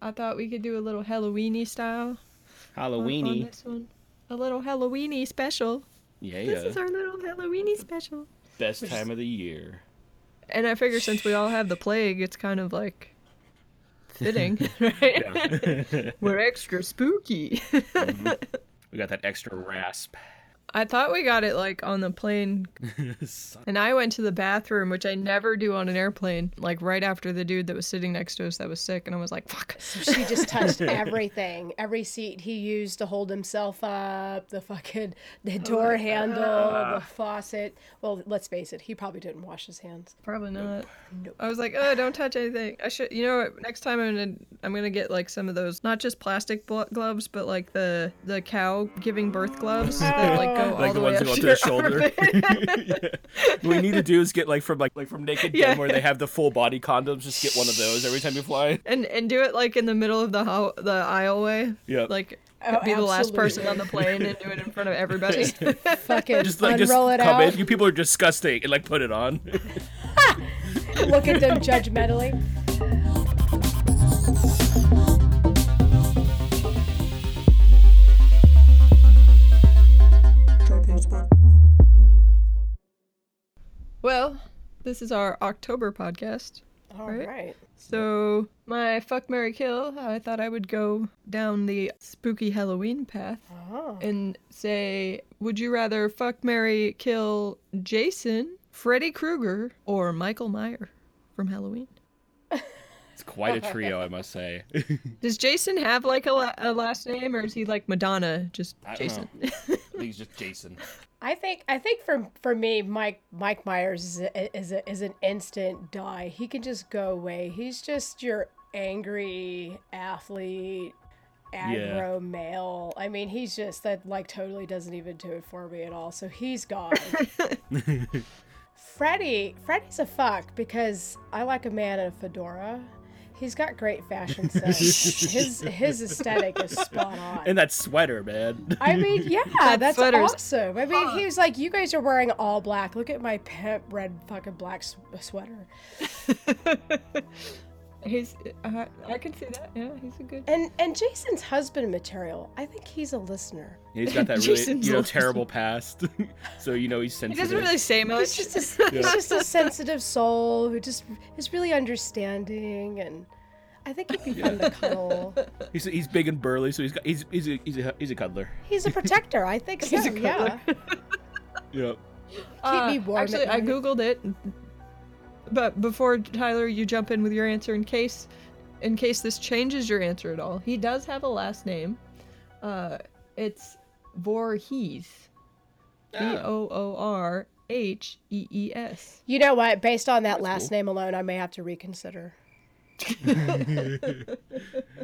I thought we could do a little Halloweeny style on- on Halloweeny. this one. A little Halloweeny special. Yeah, This is our little Halloweeny special. Best time of the year. And I figure since we all have the plague, it's kind of like fitting, right? We're extra spooky. Mm-hmm. we got that extra rasp. I thought we got it like on the plane, and I went to the bathroom, which I never do on an airplane, like right after the dude that was sitting next to us that was sick, and I was like, fuck. So She just touched everything. Every seat he used to hold himself up, the fucking the oh door handle, the faucet. Well, let's face it, he probably didn't wash his hands. Probably not. Nope. I was like, oh, don't touch anything. I should, you know, what? next time I'm gonna, I'm gonna get like some of those, not just plastic blo- gloves, but like the the cow giving birth gloves that like go all like the, the ones up that go to up to your the shoulder. Yeah. What we need to do is get like from like like from Naked Yeah. Gun where they have the full body condoms. Just get one of those every time you fly. and and do it like in the middle of the ho- the aisleway. Yeah, Like Oh, be the last person on the plane and do it in front of everybody. Fucking Just like just unroll it come out. in. You people are disgusting and like put it on. Look at them judgmentally. Well, this is our October podcast. All Right. right. So my fuck Mary kill, I thought I would go down the spooky Halloween path Oh. and say, would you rather fuck Mary kill Jason, Freddy Krueger, or Michael Meyer from Halloween? It's quite a trio, I must say. Does Jason have like a, la- a last name, or is he like Madonna, just I don't Jason? I think he's just Jason. I think I think for for me, Mike Mike Myers is a, is a, is an instant die. He can just go away. He's just your angry athlete, aggro male. I mean, he's just that like totally doesn't even do it for me at all. So he's gone. Freddie, Freddie's a fuck because I like a man in a fedora. He's got great fashion sense. his his aesthetic is spot on. And that sweater, man. I mean, yeah, That that's sweater's awesome. I mean, he was like, "You guys are wearing all black. Look at my pimp red fucking black s- sweater." he's, uh, I can see that. Yeah, he's a good. And and Jason's husband material. I think he's a listener. he's got that really Jason's you know terrible past. so you know he's sensitive. He doesn't really say He's much. just a, he's just a sensitive soul who just is really understanding, and I think he'd be fun to cuddle. He's, he's big and burly, so he's got, he's he's a, he's a he's a cuddler. He's a protector. I think so. He's a yeah. cuddler. Yep. Uh, me warm Actually, I googled it, but before Tyler, you jump in with your answer in case, in case this changes your answer at all. He does have a last name. Uh, it's Voorhees. V O O R H E E S. You know what? Based on that last cool. name alone, I may have to reconsider.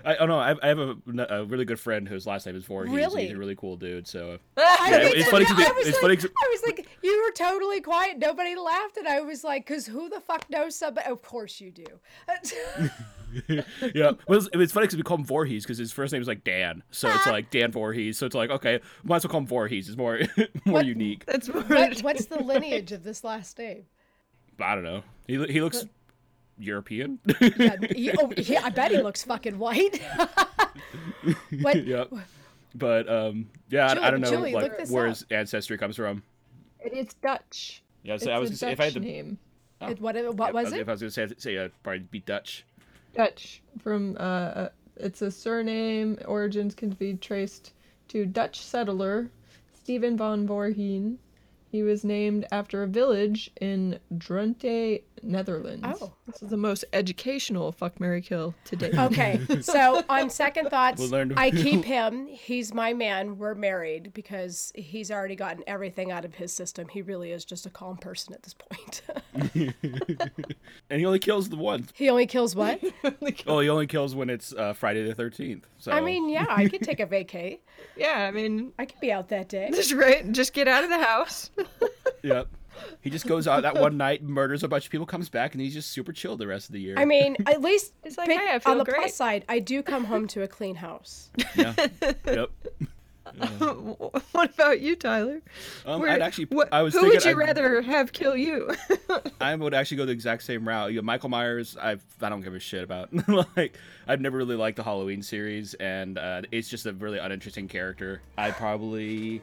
I oh no, I, I have a, a really good friend whose last name is Voorhees. Really? He's a really cool dude. So I Yeah, it's that- funny 'cause I was it's like, funny 'cause- I was like, you were totally quiet. Nobody laughed, and I was like, because who the fuck knows somebody? Of course you do. yeah, well, it's, it's funny because we call him Voorhees because his first name is like Dan, so it's like Dan Voorhees. So it's like okay, might as well call him Voorhees. It's more more What? unique. That's more. what, what's the lineage of this last name? I don't know. He he looks European. Yeah, he- oh, yeah, I bet he looks fucking white. what? yep. But um, yeah, I- I, don't know Julie, like where up. his ancestry comes from. It's Dutch. Yeah, so it's I was a gonna say if I had to, name. It- what? What yeah, was if it? If I was gonna say say uh, probably be Dutch. Dutch from uh, uh, it's a surname. Origins can be traced to Dutch settler Stephen van Voorhees. He was named after a village in Drenthe, Netherlands. Oh. This is the most educational fuck Mary kill to date. Okay, so on second thoughts, We'll learn- I keep him. He's my man. We're married because he's already gotten everything out of his system. He really is just a calm person at this point. And he only kills the one. he only kills what? Oh, he only kills when it's uh, Friday the Thirteenth. So I mean, yeah, I could take a vacay. yeah, I mean, I could be out that day. just right, just get out of the house. Yep. He just goes out that one night, murders a bunch of people, comes back, and he's just super chill the rest of the year. I mean, at least It's like, big- hey, I feel on the great. plus side, I do come home to a clean house. yeah. yep. what about you, Tyler? Um, Where- I'd actually. what- I was who would you I'd- rather have kill you? I would actually go the exact same route. You know, Michael Myers, I I don't give a shit about. like, I've never really liked the Halloween series, and uh, it's just a really uninteresting character. I'd probably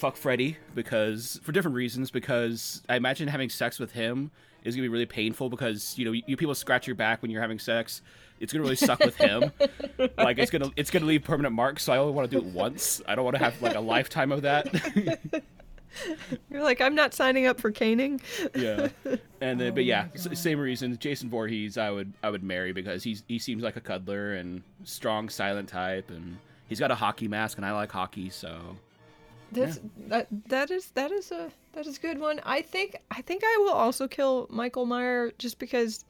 fuck Freddy because for different reasons. Because I imagine having sex with him is gonna be really painful because you know you, you people scratch your back when you're having sex. It's gonna really suck with him. Like it's gonna it's gonna leave permanent marks. So I only want to do it once. I don't want to have like a lifetime of that. You're like, I'm not signing up for caning. yeah and then but oh yeah s- same reason. jason Voorhees i would i would marry because he's he seems like a cuddler and strong silent type and he's got a hockey mask and i like hockey so That's that that is that is a that is a good one. I think I think I will also kill Michael Meyer just because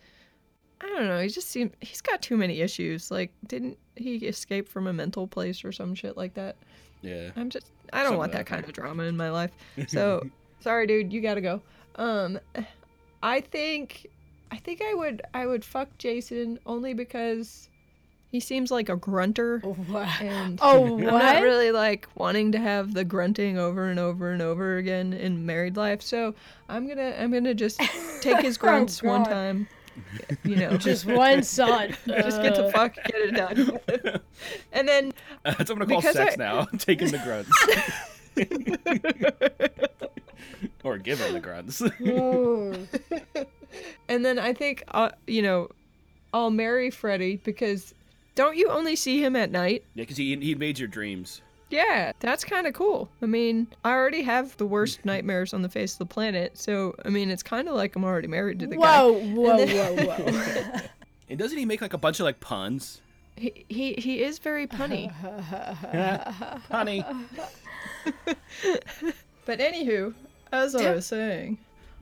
I don't know, he just seems he's got too many issues. Like didn't he escape from a mental place or some shit like that? yeah I'm just I don't Something want that kind of drama in my life. So sorry dude, you got to go. Um I think I think I would I would fuck Jason only because he seems like a grunter What? and Oh, I'm not really like wanting to have the grunting over and over and over again in married life. So I'm gonna I'm gonna just take his grunts one Oh, God. time. You know, just Just one son. just get to fuck, get it done. and then that's what i'm gonna call sex I- now taking the grunts or giving the grunts and then I think uh, you know, I'll marry Freddy because don't you only see him at night? yeah because he, he made your dreams Yeah, that's kind of cool. I mean, I already have the worst nightmares on the face of the planet, so I mean, it's kind of like I'm already married to the guy. Whoa, whoa, whoa, whoa. and doesn't he make like a bunch of like puns He he, he is very punny. honey but anywho, as I was saying,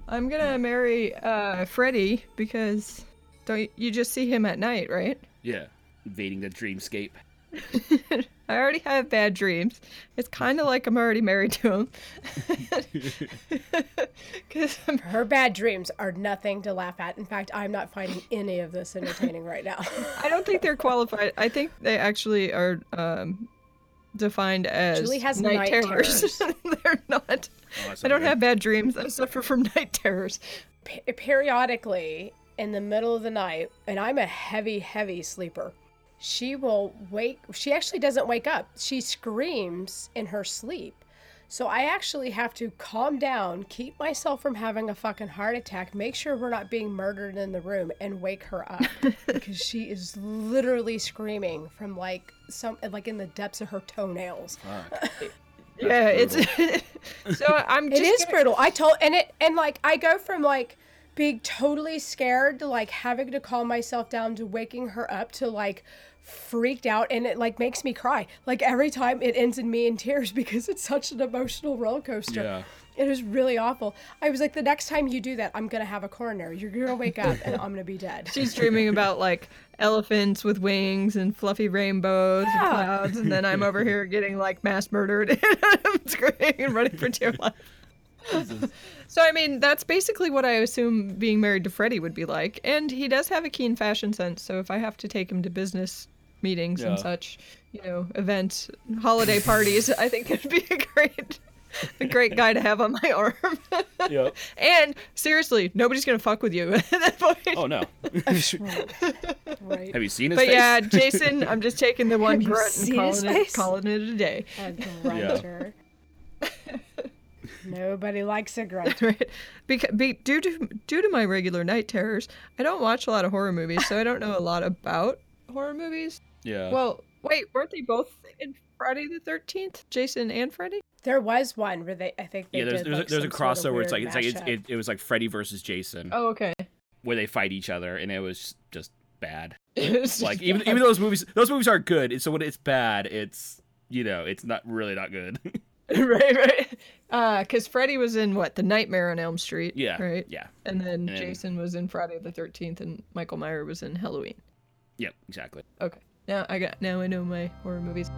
I'm gonna marry uh Freddy because don't you, you just see him at night, right? yeah invading the dreamscape I already have bad dreams. It's kind of like I'm already married to him. Because Her bad dreams are nothing to laugh at. In fact, I'm not finding any of this entertaining right now. I don't think they're qualified. I think they actually are um, defined as Julie has night, night terrors. they're not. Oh, I don't good. have bad dreams. I suffer from night terrors. Pe- periodically, in the middle of the night, and I'm a heavy, heavy sleeper, she will wake. She actually doesn't wake up. She screams in her sleep. So I actually have to calm down, keep myself from having a fucking heart attack, make sure we're not being murdered in the room, and wake her up because she is literally screaming from like some like in the depths of her toenails. Fuck. yeah, it's so I'm. Just It is gonna- brutal. I told and it and like I go from like being totally scared to like having to calm myself down to waking her up to like freaked out and it like makes me cry. Like every time it ends in me in tears because it's such an emotional roller coaster. Yeah. It was really awful. I was like, the next time you do that, I'm gonna have a coronary. You're gonna wake up and I'm gonna be dead. She's dreaming about like elephants with wings and fluffy rainbows and clouds, and then I'm over here getting like mass murdered and I'm screaming and running for dear life. So I mean, that's basically what I assume being married to Freddie would be like, and he does have a keen fashion sense. So if I have to take him to business meetings and such, you know, events, holiday parties, I think that'd be a great, a great guy to have on my arm. Yep. and seriously, nobody's gonna fuck with you at that point. Oh no. Right. Have you seen his But face? yeah, Jason, I'm just taking the one Have grunt and calling it, calling it a day. A grunter. Nobody likes a grunter. right? Because be, due to due to my regular night terrors, I don't watch a lot of horror movies, so I don't know a lot about horror movies. Yeah. Well, wait, weren't they both in Friday the Thirteenth? Jason and Freddy? There was one where they, I think they yeah, there's did there's, like a, there's a some sort of crossover. Where it's like it's like it's, it, it was like Freddy versus Jason, Oh, okay. where they fight each other, and it was just bad. It's Like even bad. even those movies, those movies aren't good. and So when it's bad, it's you know it's not really not good. right, right. Uh, because Freddy was in what the Nightmare on Elm Street. yeah. Right. Yeah. And then And then- Jason was in Friday the Thirteenth, and Michael Meyer was in Halloween. Yep. Exactly. Okay. Now I got now I know my horror movies.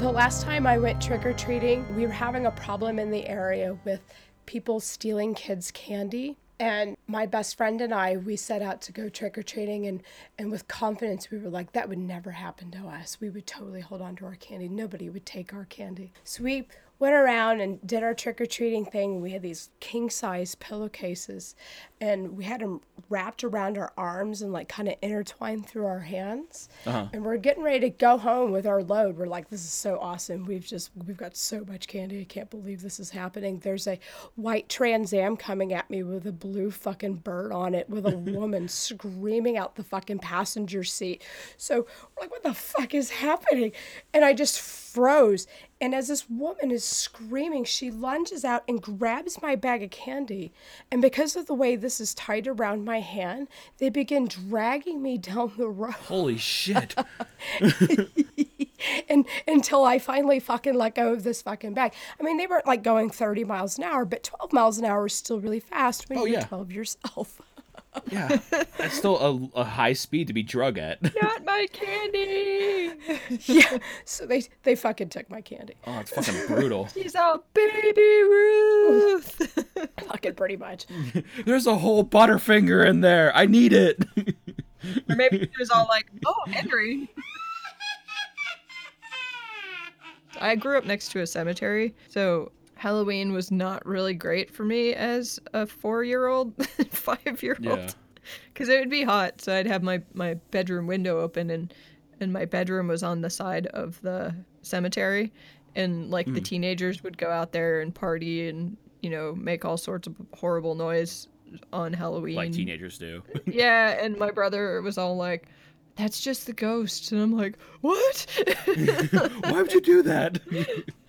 The last time I went trick or treating, we were having a problem in the area with people stealing kids' candy. And my best friend and I, we set out to go trick or treating, and and with confidence, we were like, that would never happen to us. We would totally hold on to our candy. Nobody would take our candy. So we went around and did our trick or treating thing. We had these king size pillowcases, and we had them wrapped around our arms and like kind of intertwined through our hands. Uh-huh. And we're getting ready to go home with our load. We're like, this is so awesome. We've just we've got so much candy. I can't believe this is happening. There's a white Trans Am coming at me with a blue fucking bird on it with a woman screaming out the fucking passenger seat. So we're like, what the fuck is happening? And I just froze. And as this woman is screaming, she lunges out and grabs my bag of candy. And because of the way this is tied around my hand, they begin dragging me down the road. Holy shit. and until I finally fucking let go of this fucking bag. I mean, they weren't like going 30 miles an hour, but 12 miles an hour is still really fast when Oh, you're yeah. 12 yourself. Yeah. That's still a, a high speed to be drug at. Not my candy. yeah. So they they fucking took my candy. Oh, it's fucking brutal. She's a baby Ruth. Fucking pretty much. There's a whole Butterfinger in there. I need it. or maybe she was all like, "Oh, Henry." I grew up next to a cemetery, so Halloween was not really great for me as a four-year-old, five-year-old, Yeah. because it would be hot. So I'd have my my bedroom window open, and and my bedroom was on the side of the cemetery, and like the hmm. teenagers would go out there and party and you know make all sorts of horrible noise on Halloween. like teenagers do. Yeah, and my brother was all like, "That's just the ghost," and I'm like, "What? Why would you do that?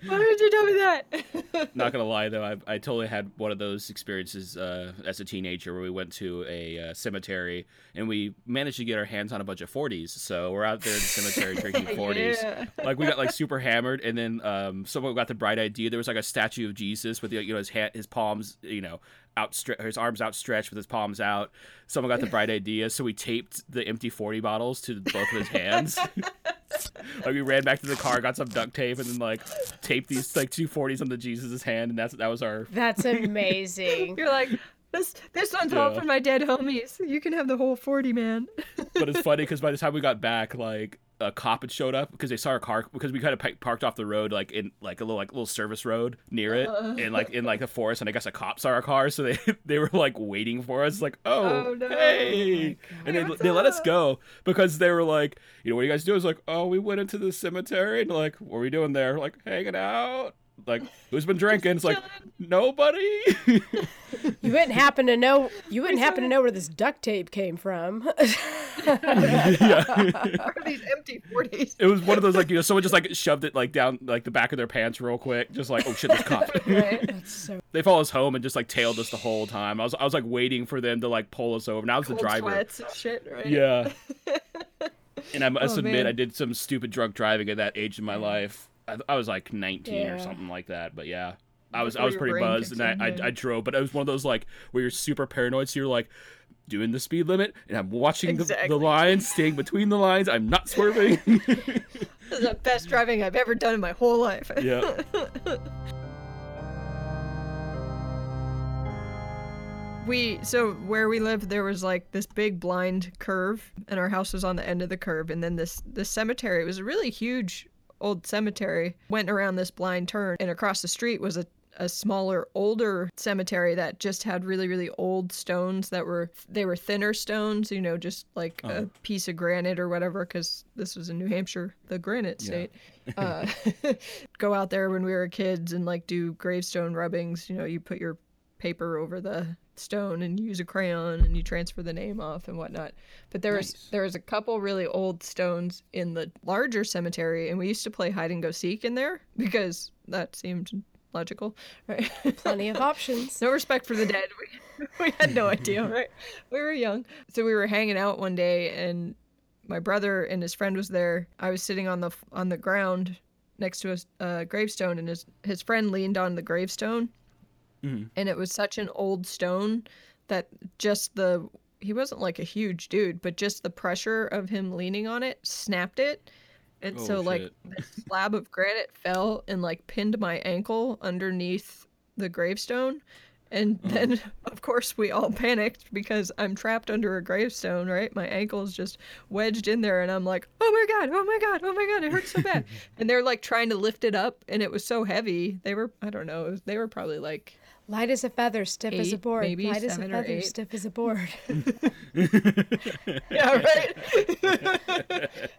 Why would you tell me that?" Not gonna lie though, I, I totally had one of those experiences uh, as a teenager where we went to a uh, cemetery and we managed to get our hands on a bunch of 40s. So we're out there in the cemetery drinking 40s. Yeah. Like we got like super hammered, and then um, someone got the bright idea. There was like a statue of Jesus with you know his hand, his palms, you know, outstre- his arms outstretched with his palms out. Someone got the bright idea, so we taped the empty 40 bottles to both of his hands. like we ran back to the car, got some duct tape, and then like taped these like two 40s the Jesus' hand, and that's that was our. That's amazing. You're like, "This this one's all for my dead homies. You can have the whole forty, man." But it's funny because by the time we got back, like a cop had showed up because they saw our car because we kind of parked off the road like in like a little like little service road near it uh-huh. and like in like the forest and I guess a cop saw our car so they they were like waiting for us like oh, Oh, no. hey. Oh and they, they let us go because they were like you know what do you guys do is like oh we went into the cemetery and like what are we doing there? Like hanging out like who's been drinking it's like nobody You wouldn't happen to know. You wouldn't happen to know where this duct tape came from. yeah Or these empty forties. It was one of those like you know someone just like shoved it like down like the back of their pants real quick, just like oh shit, this cop. Right. That's so. they followed us home and just like tailed us the whole time. I was I was like waiting for them to like pull us over. And I was the Cold driver. sweats and shit, right? Yeah. and I must Oh, admit, man. I did some stupid drunk driving at that age in my life. I, I was like 19 or something like that, but yeah. I was I was pretty buzzed and I, I. I drove, but it was one of those like where you're super paranoid, so you're like doing the speed limit and I'm watching the, Exactly. the lines, staying between the lines. I'm not swerving. This is the best driving I've ever done in my whole life. yeah. We so where we lived there was like this big blind curve and our house was on the end of the curve and then this this cemetery was a really huge old cemetery went around this blind turn and across the street was a a smaller older cemetery that just had really really old stones that were they were thinner stones you know just like a piece of granite or whatever cuz this was in New Hampshire the granite state. Uh, go out there when we were kids and like do gravestone rubbings you know you put your paper over the stone and use a crayon and you transfer the name off and whatnot. But there was Nice. there was a couple really old stones in the larger cemetery and we used to play hide and go seek in there because that seemed logical, right? Plenty of options. no respect for the dead. We, we had no idea, right? We were young. So we were hanging out one day and my brother and his friend was there. I was sitting on the on the ground next to a, uh, gravestone and his his friend leaned on the gravestone Mhm. and it was such an old stone that just the he wasn't like a huge dude, but just the pressure of him leaning on it snapped it. And Oh, so like shit. the slab of granite fell and like pinned my ankle underneath the gravestone And then, of course, we all panicked because I'm trapped under a gravestone, right? My ankle's just wedged in there, and I'm like, oh my God, oh my God, oh my God, it hurts so bad. and they're like trying to lift it up, and it was so heavy. They were, I don't know, they were probably like, Light as a feather, stiff as a board. maybe Light as a or feather, eight. stiff as a board. yeah, right.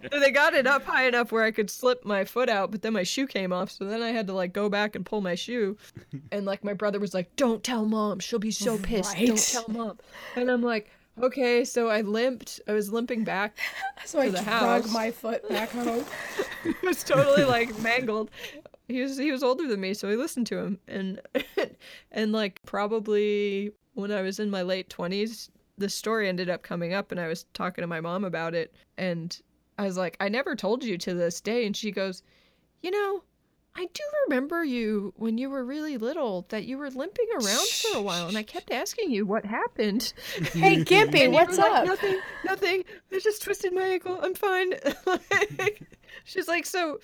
So they got it up high enough where I could slip my foot out, but then my shoe came off. So then I had to like go back and pull my shoe. And like my brother was like, "Don't tell mom. She'll be so pissed. Don't tell mom." And I'm like, "Okay." So I limped. I was limping back. So I the drug house. my foot back home. It was totally like mangled. He was he was older than me, so I listened to him. And and like probably when I was in my late twenties, the story ended up coming up, and I was talking to my mom about it, and I was like, I never told you to this day, and she goes, you know. I do remember you when you were really little that you were limping around for a while, and I kept asking you what happened. Hey, Gimpy, And you what's were like, up? Nothing, nothing. I just twisted my ankle. I'm fine. Like, she's like, so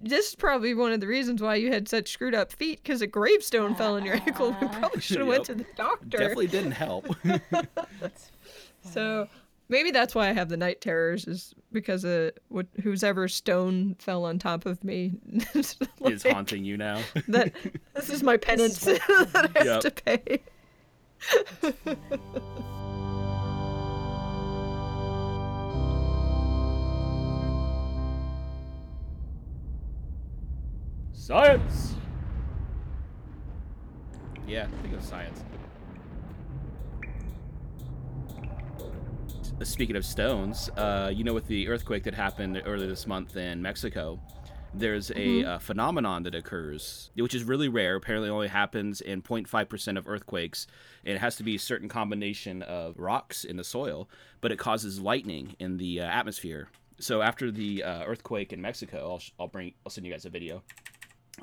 this is probably one of the reasons why you had such screwed up feet because a gravestone fell on your ankle. We probably should have went to the doctor. Definitely didn't help. So maybe that's why I have the night terrors is because of what whose ever stone fell on top of me. It's is like, haunting you now. that this is my penance that I have Yep. to pay. Science. Yeah, think of science. Speaking of stones, uh, you know, with the earthquake that happened earlier this month in Mexico, there's a uh, phenomenon that occurs, which is really rare. Apparently, only happens in 0.5% of earthquakes. And it has to be a certain combination of rocks in the soil, but it causes lightning in the uh, atmosphere. So after the uh, earthquake in Mexico, I'll, I'll bring, I'll send you guys a video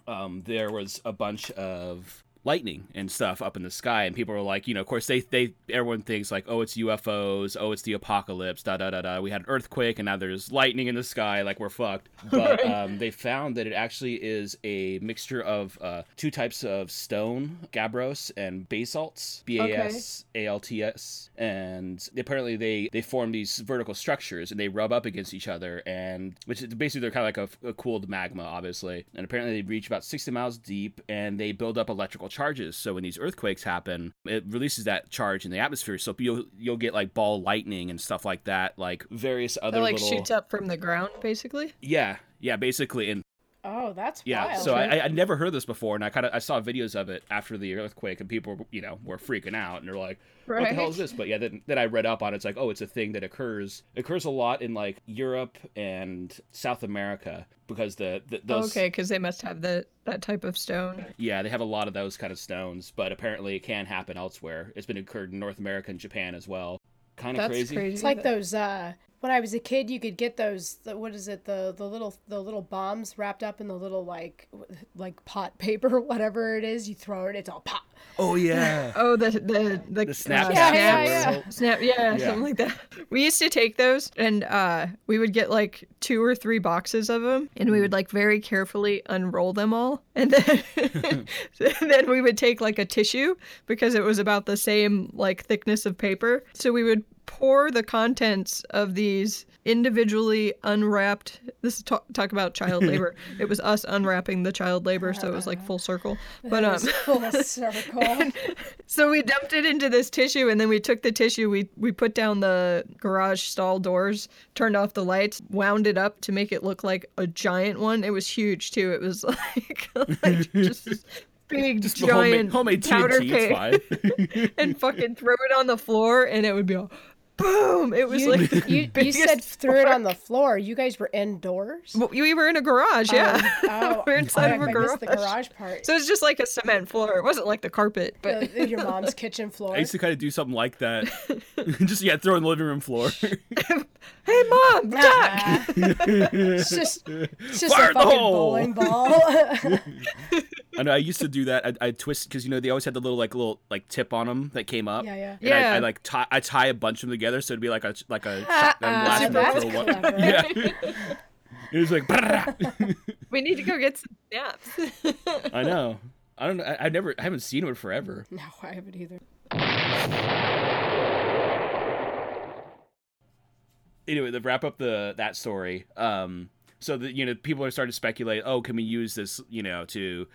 um, there was a bunch of lightning and stuff up in the sky and people were like you know of course they they everyone thinks like oh it's ufos oh it's the apocalypse da da da da. We had an earthquake and now there's lightning in the sky like we're fucked. But um, they found that it actually is a mixture of uh, two types of stone gabbros and basalts b-a-s-a-l-t-s and apparently they they form these vertical structures and they rub up against each other and which is basically they're kind of like a, a cooled magma obviously. And apparently they reach about 60 miles deep and they build up electrical charges. So when these earthquakes happen it releases that charge in the atmosphere. So you'll you'll get like ball lightning and stuff like that like various other It like little shoots up from the ground, basically. yeah. Yeah basically. And Oh, that's yeah, wild. so I, I I'd never heard this before, and I kind of I saw videos of it after the earthquake, and people were, you know were freaking out, and they're like, "What the hell is this?" But yeah, then, then I read up on it. It's like, oh, it's a thing that occurs occurs a lot in like Europe and South America because the, the those okay, because they must have the that type of stone. yeah they have a lot of those kind of stones, but apparently it can happen elsewhere. It's been occurred in North America and Japan as well. Kind of That's crazy. crazy. It's like those. uh When I was a kid, you could get those. The, what is it? The the little the little bombs wrapped up in the little like like pot paper, whatever it is. You throw it, it's all pop. Oh yeah. Oh, the the the, The snap uh, Yeah, yeah, yeah. snap, yeah, Yeah. something like that. We used to take those, and uh, we would get like two or three boxes of them, and we would like very carefully unroll them all, and then and then we would take like a tissue because it was about the same like thickness of paper. So we would pour the contents of these individually unwrapped. This is talk, talk about child labor. it was us unwrapping the child labor, so it was like full circle. But um. was full circle. So we dumped it into this tissue, and then we took the tissue. We we put down the garage stall doors, turned off the lights, wound it up to make it look like a giant one. It was huge too. It was like, like just this big Just the homemade, giant homemade powder TNT, cake, it's fine. and fucking throw it on the floor, and it would be all boom. It was you, like the you, you said threw it on the floor. You guys were indoors. Well, We were in a garage, yeah. Oh, we oh, are inside I, of a I garage. the garage part. So it's just like a cement floor. It wasn't like the carpet, but The- your mom's kitchen floor. I used to kind of do something like that. Just yeah, throw in the living room floor. hey, mom, duck. It's just, it's just Fire a fucking hole. bowling ball. I know I used to do that. I, I twist because you know they always had the little like little like tip on them that came up. Yeah, yeah. And I, I like tie I tie a bunch of them together so it'd be like a like a shotgun Ah, blast. that's for one. Yeah. It was like We need to go get some snaps. I know. I don't know. I, I never, I haven't seen him in forever. No, I haven't either. Anyway, to wrap up the that story, um, so that you know, people are starting to speculate. Oh, can we use this, you know, to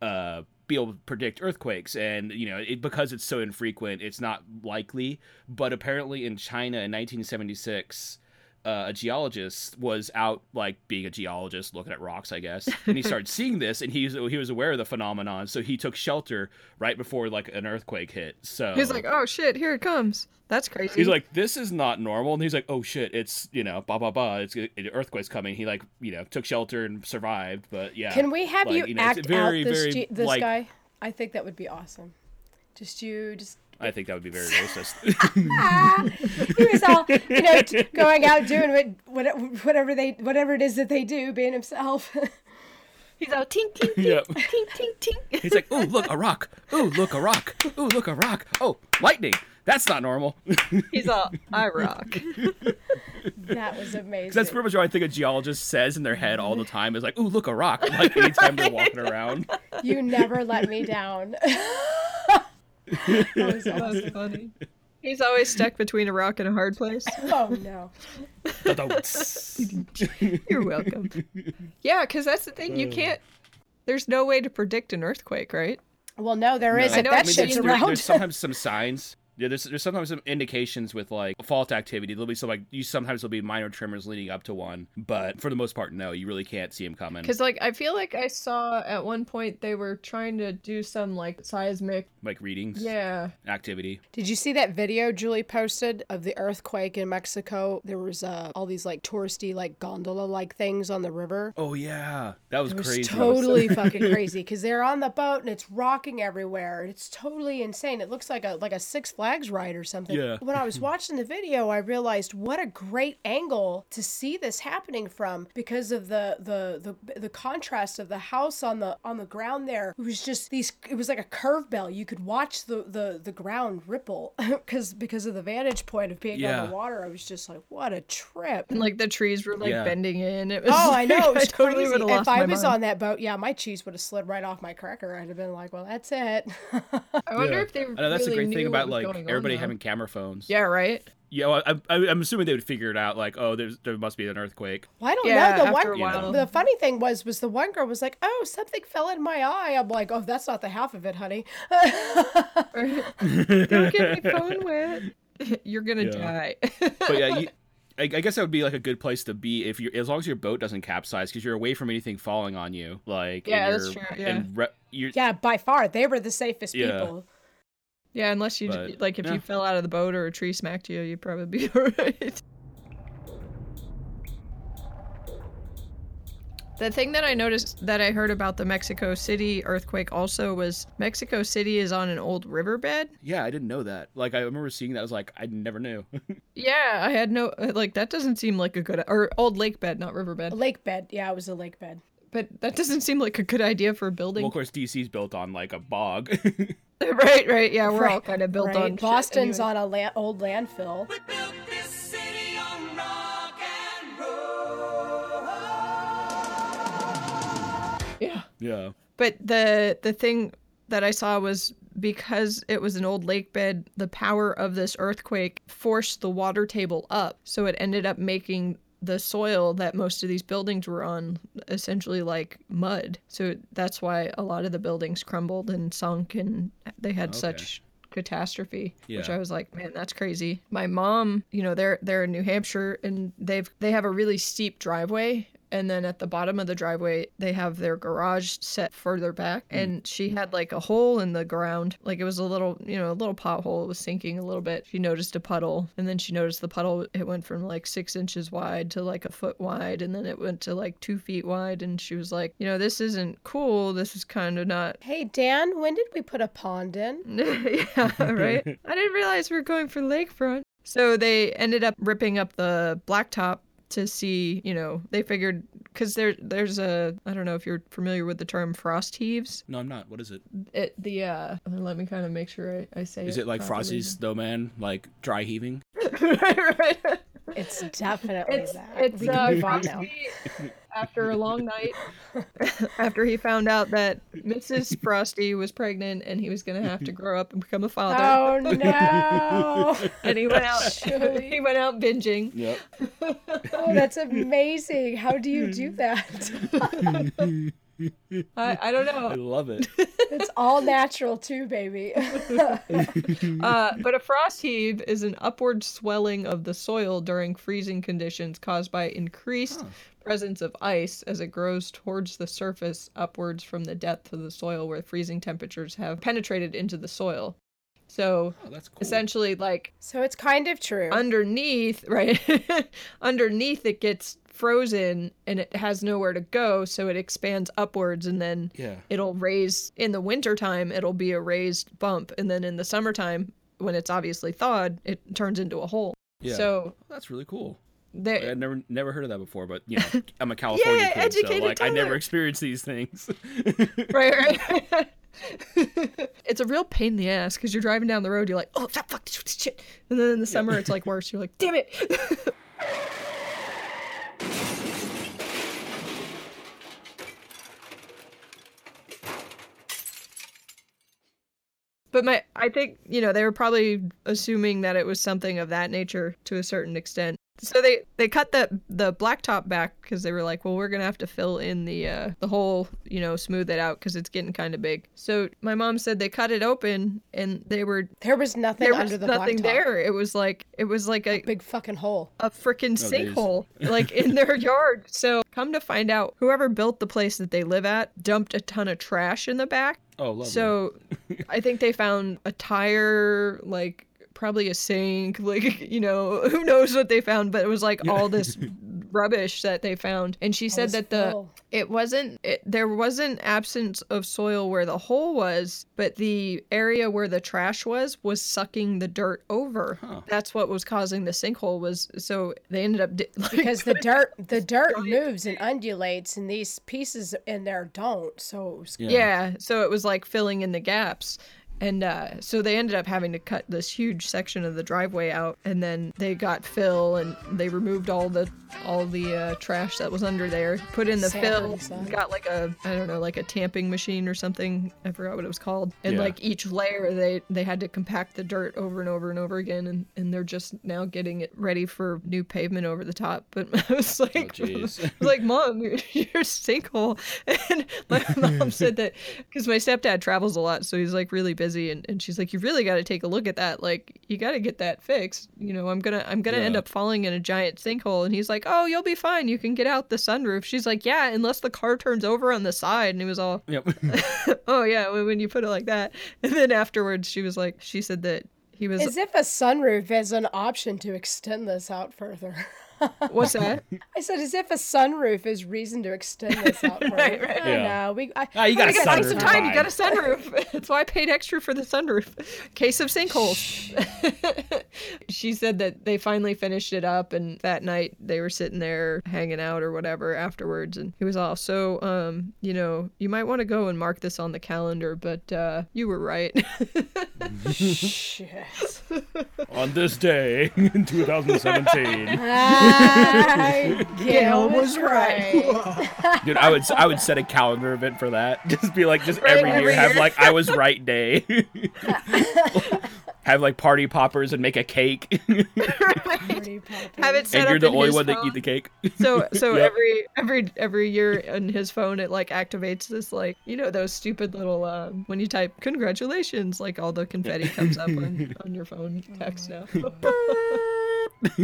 uh, be able to predict earthquakes? And you know, it, because it's so infrequent, it's not likely. But apparently, in China in 1976. Uh, a geologist was out like being a geologist looking at rocks i guess and he started seeing this and he was, he was aware of the phenomenon so he took shelter right before like an earthquake hit so He's like, oh shit, here it comes. That's crazy. He's like, this is not normal, and he's like, oh shit, it's you know, blah blah blah, it's an earthquake's coming. He like, you know, took shelter and survived, but yeah. Can we have like, you, you know, act very, out this very, ge- this like- guy? I think that would be awesome. Just you, just I think that would be very racist. he was all you know going out doing what, what whatever they whatever it is that they do, being himself. He's all tink tink tink Yep. tink tink tink. he's like, oh look, a rock. Oh look, a rock. Oh look, a rock. Oh lightning. That's not normal. He's all I rock. that was amazing. That's pretty much what I think a geologist says in their head all the time. Is like, oh look, a rock. Like anytime they're walking around. you never let me down. That was awesome. That's funny. He's always stuck between a rock and a hard place. Oh no. You're welcome. Yeah, because that's the thing. You Uh. can't. There's no way to predict an earthquake, right? Well, no, there No. not I know, That I mean, shit's there's, around. there's sometimes some signs. Yeah, there's there's sometimes some indications with like fault activity. There'll be some like you sometimes there'll be minor tremors leading up to one, but for the most part, no, you really can't see them coming. Because like I feel like I saw at one point they were trying to do some like seismic. Like readings, Yeah. activity. Did you see that video Julie posted of the earthquake in Mexico? There was uh, all these like touristy like gondola like things on the river. Oh yeah, that was It was crazy. totally fucking crazy because they're on the boat and it's rocking everywhere. It's totally insane. It looks like a like a Six Flags ride or something. Yeah. When I was watching the video, I realized what a great angle to see this happening from because of the the the, the contrast of the house on the on the ground there. It was just these. It was like a curve bell. You could watch the the the ground ripple because because of the vantage point of being Yeah. on the water. I was just like, what a trip. And like the trees were like Yeah. bending in. It was. Oh, I know. It was I totally crazy. would have If I my was mind. on that boat, yeah, my cheese would have slid right off my cracker. I'd have been like, well, that's it. I wonder Yeah. if they. I know that's the really great thing about like going on, everybody having camera phones. Yeah. Right. Yeah, well, I, I, I'm assuming they would figure it out. Like, oh, there's there must be an earthquake. well, I don't Yeah, know. The after one, a while. the funny thing was, was the one girl was like, "Oh, something fell in my eye." I'm like, "Oh, that's not the half of it, honey." Don't get my phone wet. You're gonna Yeah. die. But yeah, you, I, I guess that would be like a good place to be if you, as long as your boat doesn't capsize, because you're away from anything falling on you. Like, Yeah, that's you're- true, yeah. And re- you're, yeah, by far, they were the safest Yeah. people. Yeah, unless you But, like if yeah. you fell out of the boat or a tree smacked you, you'd probably be alright. The thing that I noticed that I heard about the Mexico City earthquake also was Mexico City is on an old riverbed. yeah, I didn't know that. Like, I remember seeing that. I was like, I never knew. Yeah, I had no uh, like that doesn't seem like a good or old lake bed, not riverbed. lake bed. Yeah, it was a lake bed. But that doesn't seem like a good idea for a building. well, of course, DC's built on like a bog. right, right. Yeah, we're all kind of built right? on shit Boston's anyway. on a la- old landfill. We built this city on rock and roll. Yeah. yeah. But the the thing that I saw was because it was an old lake bed, the power of this earthquake forced the water table up. So it ended up making the soil that most of these buildings were on essentially like mud. So that's why a lot of the buildings crumbled and sunk and they had Okay. such catastrophe which i was like man that's crazy my mom you know they're they're in new hampshire and they've they have a really steep driveway and then at the bottom of the driveway they have their garage set further back hmm. and she had like a hole in the ground like it was a little you know a little pothole it was sinking a little bit she noticed a puddle and then she noticed the puddle it went from like six inches wide to like a foot wide and then it went to like two feet wide and she was like you know this isn't cool this is kind of not Hey Dan, when did we put a pond in? yeah, right. I didn't realize we were going for lakefront. So they ended up ripping up the blacktop to see, you know, they figured because there there's a I don't know if you're familiar with the term frost heaves. No, I'm not. What is it? It the uh let me kind of make sure I, I say Is it like properly. Frosty's snowman, like dry heaving? right, right. It's definitely It's that. it's we uh, move on now. Frosty after a long night. after he found out that Mrs. Frosty was pregnant and he was gonna have to grow up and become a father. Oh no! And he went out. Surely. he went out binging. Yep. Oh, that's amazing. How do you do that? I, I don't know. I love it. It's all natural too, baby. Uh, but a frost heave is an upward swelling of the soil during freezing conditions caused by increased presence of ice as it grows towards the surface upwards from the depth of the soil where freezing temperatures have penetrated into the soil. So Oh, that's cool. essentially, like so it's kind of true. underneath, right? underneath it gets frozen and it has nowhere to go, so it expands upwards and then Yeah. it'll raise in the wintertime it'll be a raised bump and then in the summertime when it's obviously thawed it turns into a hole Yeah. so That's really cool. There I never never heard of that before, but you know, I'm a California Yeah, kid, so like I never experienced these things. right right. It's a real pain in the ass because you're driving down the road you're like oh fuck, fuck this shit. And then in the summer it's like worse. You're like damn it But my, I think you know they were probably assuming that it was something of that nature to a certain extent. So they they cut the the blacktop back because they were like, well, we're gonna have to fill in the uh, the hole, you know, smooth it out because it's getting kind of big. So my mom said they cut it open and they were there was nothing there under the nothing blacktop. there. It was like it was like a Big fucking hole. a freaking geez. sinkhole like in their yard. So come to find out, whoever built the place that they live at dumped a ton of trash in the back. Oh, lovely. So I think they found a tire, like probably a sink, like you know, who knows what they found, but it was like all this rubbish that they found. And she said was that the full. it wasn't it, there wasn't absence of soil where the hole was, but the area where the trash was was sucking the dirt over. Huh. That's what was causing the sinkhole was so they ended up di- like, because the dirt the dirt moves and undulates and these pieces in there don't so it was yeah. Yeah, so it was like filling in the gaps. And uh, so they ended up having to cut this huge section of the driveway out, and then they got fill, and they removed all the all the uh, trash that was under there, put in the Sand fill, on got like a I don't know like a tamping machine or something. I forgot what it was called. And Yeah. like each layer, they they had to compact the dirt over and over and over again, and and they're just now getting it ready for new pavement over the top. But I was like, jeez. I was like, Mom, you're, you're sinkhole. And my mom said that because my stepdad travels a lot, so he's like really busy. And, and she's like, You really got to take a look at that. Like, you got to get that fixed. You know, I'm gonna I'm gonna end up falling in a giant sinkhole. And he's like, Oh, you'll be fine. You can get out the sunroof. She's like, Yeah, unless the car turns over on the side. And he was all, Yep. Oh yeah, when when you put it like that. And then afterwards, she was like, She said that he was. as if a sunroof is an option to extend this out further What's that? i said as if a sunroof is reason to extend this out further Right, right. I Yeah. know, we I, Ah, you got a gotta take sunroof, some time. You got a sunroof. That's why I paid extra for the sunroof. Case of sinkholes. she said that they finally finished it up, and that night they were sitting there hanging out or whatever afterwards. And he was all, "So, um, you know, you might want to go and mark this on the calendar, but uh, you were right." shit On this day in 2017, I, Gail was right dude, I would I would set a calendar event for that. Just be like, just Right, every year every have like I was right day. have like party poppers and make a cake, and Have it set you're up the in only his one that eat the cake. So so Yep. every every every year on his phone it like activates this like you know those stupid little um, when you type congratulations like all the confetti comes up on, on your phone text now.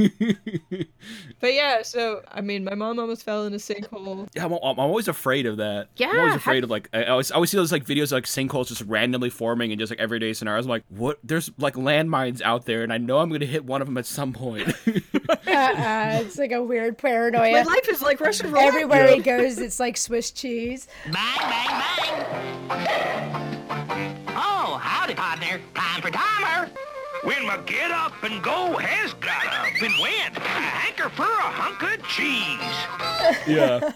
but yeah, so I mean my mom almost fell in a sinkhole. Yeah, I'm, I'm always afraid of that. Yeah, I'm Yeah, always how- afraid of like I always, I always see those like videos of, like sinkholes just randomly forming and just like everyday scenarios. I'm like, what? There's like landmines out there, and I know I'm gonna hit one of them at some point. uh-uh, it's like a weird paranoia. My life is like Russian roulette. everywhere Yeah. he goes it's like swiss cheese Bang, bang, bang. Oh, howdy, partner. Time for timer. When my get up and go has got up and went, a hanker for a hunk of cheese. yeah,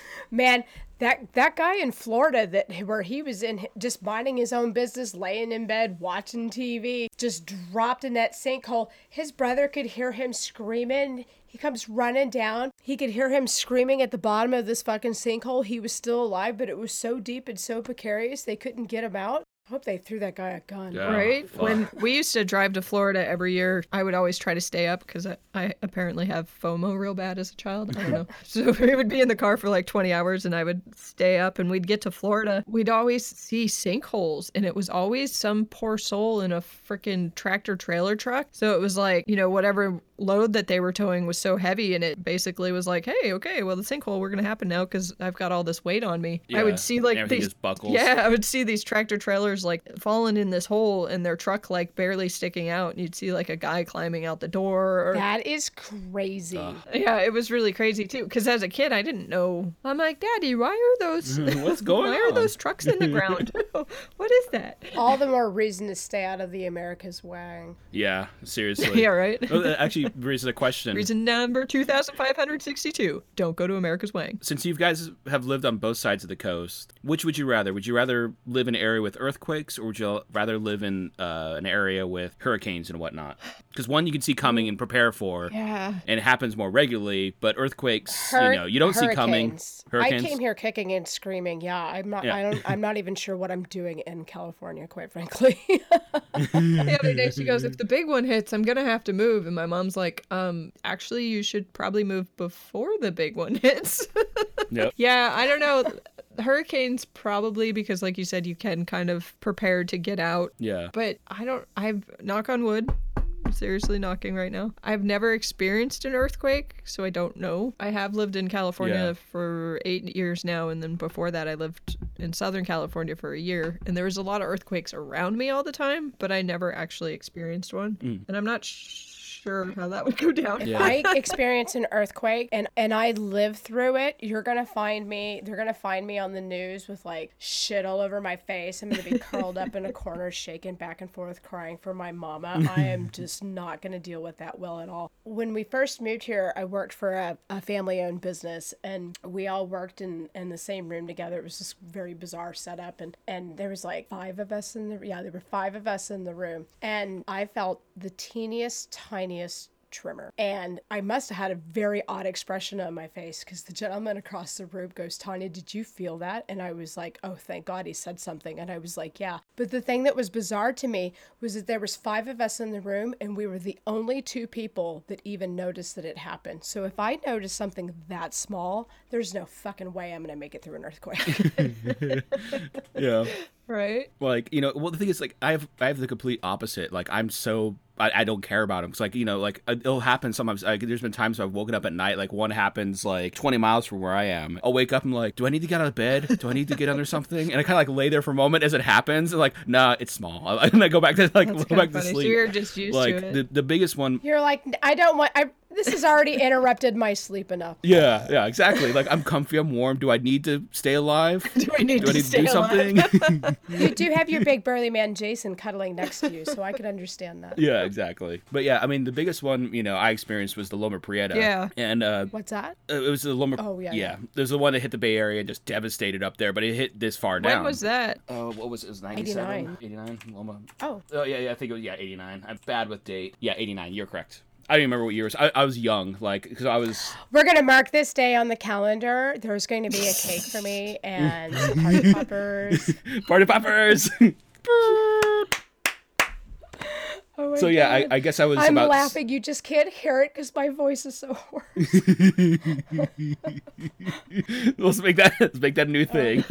man That that guy in Florida that where he was in just minding his own business, laying in bed watching TV, just dropped in that sinkhole. His brother could hear him screaming. He comes running down. He could hear him screaming at the bottom of this fucking sinkhole. He was still alive, but it was so deep and so precarious they couldn't get him out. I hope they threw that guy a gun. Yeah. right? fuck. When we used to drive to Florida every year, I would always try to stay up because I, I apparently have FOMO real bad as a child. I don't know. so we would be in the car for like 20 hours and I would stay up and we'd get to Florida. We'd always see sinkholes and it was always some poor soul in a freaking tractor trailer truck. So it was like, you know, whatever load that they were towing was so heavy and it basically was like, hey, okay, well, the sinkhole, we're going to happen now because I've got all this weight on me. Yeah, I would see like everything these. just buckles. Yeah, I would see these tractor trailers like falling in this hole and their truck like barely sticking out. And you'd see like a guy climbing out the door. Or, That is crazy. yeah, it was really crazy too. Because as a kid, I didn't know. I'm like, Daddy, why are those? What's going why are those trucks in the ground? what is that? All the more reason to stay out of the America's way. Yeah, seriously. Yeah, right. Oh, actually raises a question. Reason number 2562. Don't go to America's Wang. Since you guys have lived on both sides of the coast, which would you rather? Would you rather live in an area with earthquakes, or would you rather live in uh, an area with hurricanes and whatnot? Because one you can see coming and prepare for, Yeah. and it happens more regularly. But earthquakes, Hur- you know, you don't see coming. hurricanes. Hurricanes. I came here kicking and screaming. Yeah, I'm not. Yeah. I don't. I'm not even sure what I'm doing in California, quite frankly. the other day she goes if the big one hits i'm gonna have to move and my mom's like um actually you should probably move before the big one hits Yep. yeah i don't know hurricanes probably because like you said you can kind of prepare to get out. Yeah. but i don't i've knock on wood seriously knocking right now. I've never experienced an earthquake so i don't know. I have lived in california Yeah. for eight years now and then before that i lived in southern california for a year. And there was a lot of earthquakes around me all the time but i never actually experienced one. Mm. And i'm not sh- sure how that would go down Yeah. I experience an earthquake and and I live through it. You're gonna find me. They're gonna find me on the news with like shit all over my face. I'm gonna be curled up in a corner, shaking back and forth, crying for my mama. I am just not gonna deal with that well at all. When we first moved here, I worked for a, a family-owned business, and we all worked in in the same room together. It was this very bizarre setup, and and there was like five of us in the yeah, there were five of us in the room, and I felt the teeniest, tiniest trimmer. And I must have had a very odd expression on my face because the gentleman across the room goes, Tanya, did you feel that? And I was like, oh, thank God he said something. And I was like, yeah. But the thing that was bizarre to me was that there was five of us in the room and we were the only two people that even noticed that it happened. So if I notice something that small, there's no fucking way I'm going to make it through an earthquake. Yeah. right like you know well the thing is like i have i have the complete opposite like i'm so i, I don't care about them because like you know like it- it'll happen sometimes. Like there's been times i've woken up at night like one happens like 20 miles from where i am. I'll wake up and like do i need to get out of bed? Do i need to get under something? And i kind of like lay there for a moment as it happens and like nah it's small. And i go back to like That's go back of to sleep So you're just used like to it. the, the biggest one You're like, I don't want, I, this has already interrupted my sleep enough. yeah yeah exactly like i'm comfy i'm warm do i need to stay alive do i need do i to need to do alive? something You do have your big burly man Jason cuddling next to you, so I could understand that. Yeah, exactly. But yeah, I mean, the biggest one you know I experienced was the Loma Prieta. Yeah. and uh, What's that? it was the Loma. Oh, yeah, yeah. yeah. There's the one that hit the Bay Area and just devastated up there, but it hit this far down. when was that Uh, what was it? It was 97? 89. 89? Loma. Oh, Oh yeah, yeah. I think it was yeah 89. I'm bad with date. Yeah, 89. You're correct. I don't even remember what year it was. I, I was young, like because I was. we're gonna mark this day on the calendar. There's going to be a cake for me and party poppers. Party poppers. Oh so yeah, I. I guess I was I'm about. laughing. You just can't hear it because my voice is so hoarse. let's make that let's make that a new thing.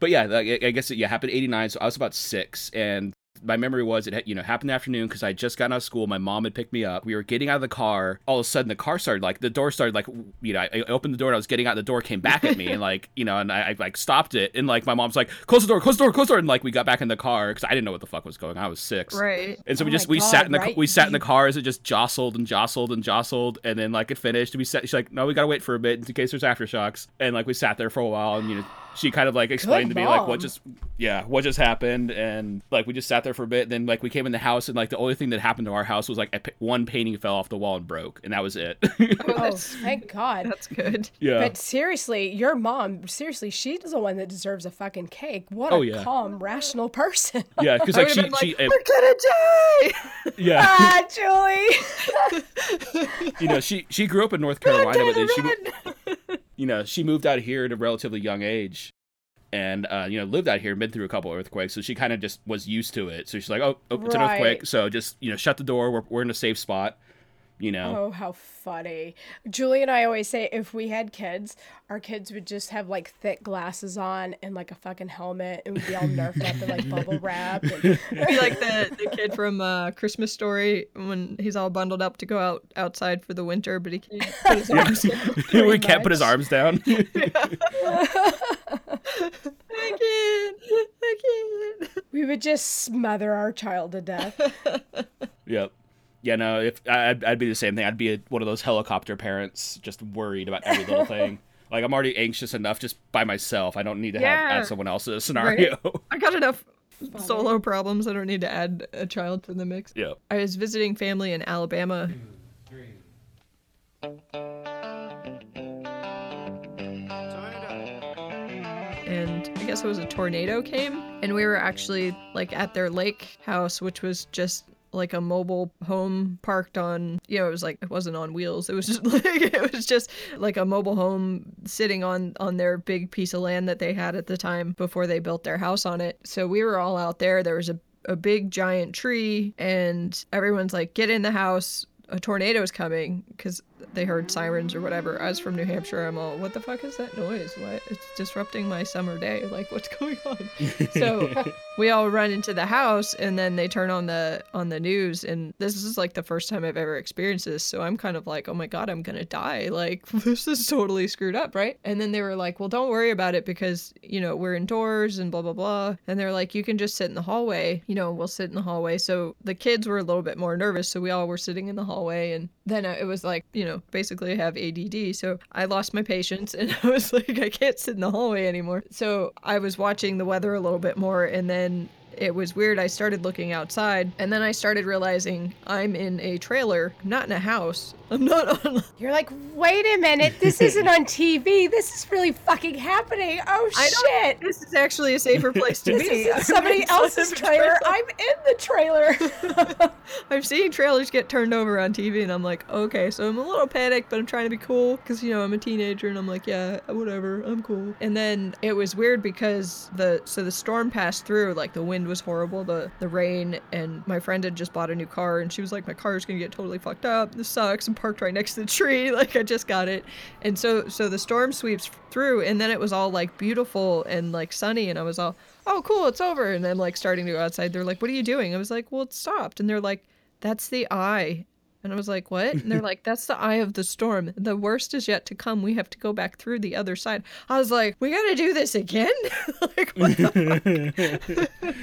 but yeah, I I guess it yeah happened in '89. So I was about six, and my memory was it had, you know happened in the afternoon because I had just gotten out of school. My mom had picked me up. We were getting out of the car. All of a sudden, the car started like the door started like you know I, opened the door and I was getting out. The door came back at me and like you know and I, I like stopped it and like my mom's like close the door, close the door, close the door, and like we got back in the car because I didn't know what the fuck was going. on. I was six. right And so we Oh just my we sat in the right? we sat in the car as it just jostled and jostled and jostled, and then like it finished. And We sat. She's like, "No, we gotta wait for a bit in case there's aftershocks." And like we sat there for a while, and you know, she kind of like explained Good to me like what just yeah what just happened and like we just sat there for a bit and then like we came in the house and like the only thing that happened to our house was like a, one painting fell off the wall and broke and that was it Oh, that's- thank God. That's good. yeah But seriously, your mom, seriously, she's the one that deserves a fucking cake. What a Oh, yeah. calm, rational person. yeah because I like she been she like, We're gonna die. yeah ah, Julie. you know she she grew up in North Carolina but then she mo- Run. You know she moved out here at a relatively young age and uh, you know lived out here been through a couple earthquakes so she kind of just was used to it. So she's like oh, oh it's an earthquake so just you know shut the door we're, we're in a safe spot you know Oh, how funny. Julie and I always say if we had kids, our kids would just have like thick glasses on and like a fucking helmet and would be all nerfed up and like bubble wrapped. And, Be like the, the kid from uh, Christmas Story when he's all bundled up to go out outside for the winter, but he can't put his arms down. we can't put his arms down I can't. I can't. we would just smother our child to death. Yep. Yeah, no. If I'd, I'd be the same thing. I'd be a, one of those helicopter parents, just worried about every little thing. Like I'm already anxious enough just by myself. I don't need to have add someone else to the scenario. I got enough solo problems. I don't need to add a child to the mix. Yeah. I was visiting family in Alabama. And I guess it was a tornado came, and we were actually like at their lake house, which was just like a mobile home parked on you know it was like it wasn't on wheels. It was just like it was just like a mobile home sitting on on their big piece of land that they had at the time before they built their house on it. So we were all out there. There was a a big giant tree and everyone's like get in the house. A tornado is coming. Because they heard sirens or whatever. I was from New Hampshire. I'm all, what the fuck is that noise? What? It's disrupting my summer day. Like, what's going on? So we all run into the house, and then they turn on the on the news, and this is like the first time I've ever experienced this. So I'm kind of like, oh my god, I'm gonna die. Like, this is totally screwed up, right? And then they were like, well, don't worry about it because you know we're indoors and blah blah blah. And they're like, you can just sit in the hallway. You know, we'll sit in the hallway. So the kids were a little bit more nervous, so we all were sitting in the hallway, and then it was like, you know, basically I have ADD, so I lost my patience, and I was like, I can't sit in the hallway anymore. So I was watching the weather a little bit more, and then it was weird. I started looking outside, and then I started realizing I'm in a trailer, not in a house. I'm not on. You're like, wait a minute, this isn't on TV. This is really fucking happening. Oh shit. This is actually a safer place to This be. is somebody else's a trailer. I'm in the trailer. I'm seeing trailers get turned over on TV, and I'm like, okay, so I'm a little panicked, but I'm trying to be cool because you know I'm a teenager, and I'm like, yeah, whatever, I'm cool. And then it was weird because the so the storm passed through, like the wind was horrible, the the rain, and my friend had just bought a new car, and she was like, my car is gonna get totally fucked up. This sucks. I'm parked right next to the tree, like I just got it, and so so the storm sweeps through, and then it was all like beautiful and like sunny, and I was all oh cool it's over. And i'm like starting to go outside they're like what are you doing? I was like well it stopped. And they're like that's the eye and i was like what and they're like that's the eye of the storm the worst is yet to come we have to go back through the other side i was like we gotta do this again like what the fuck?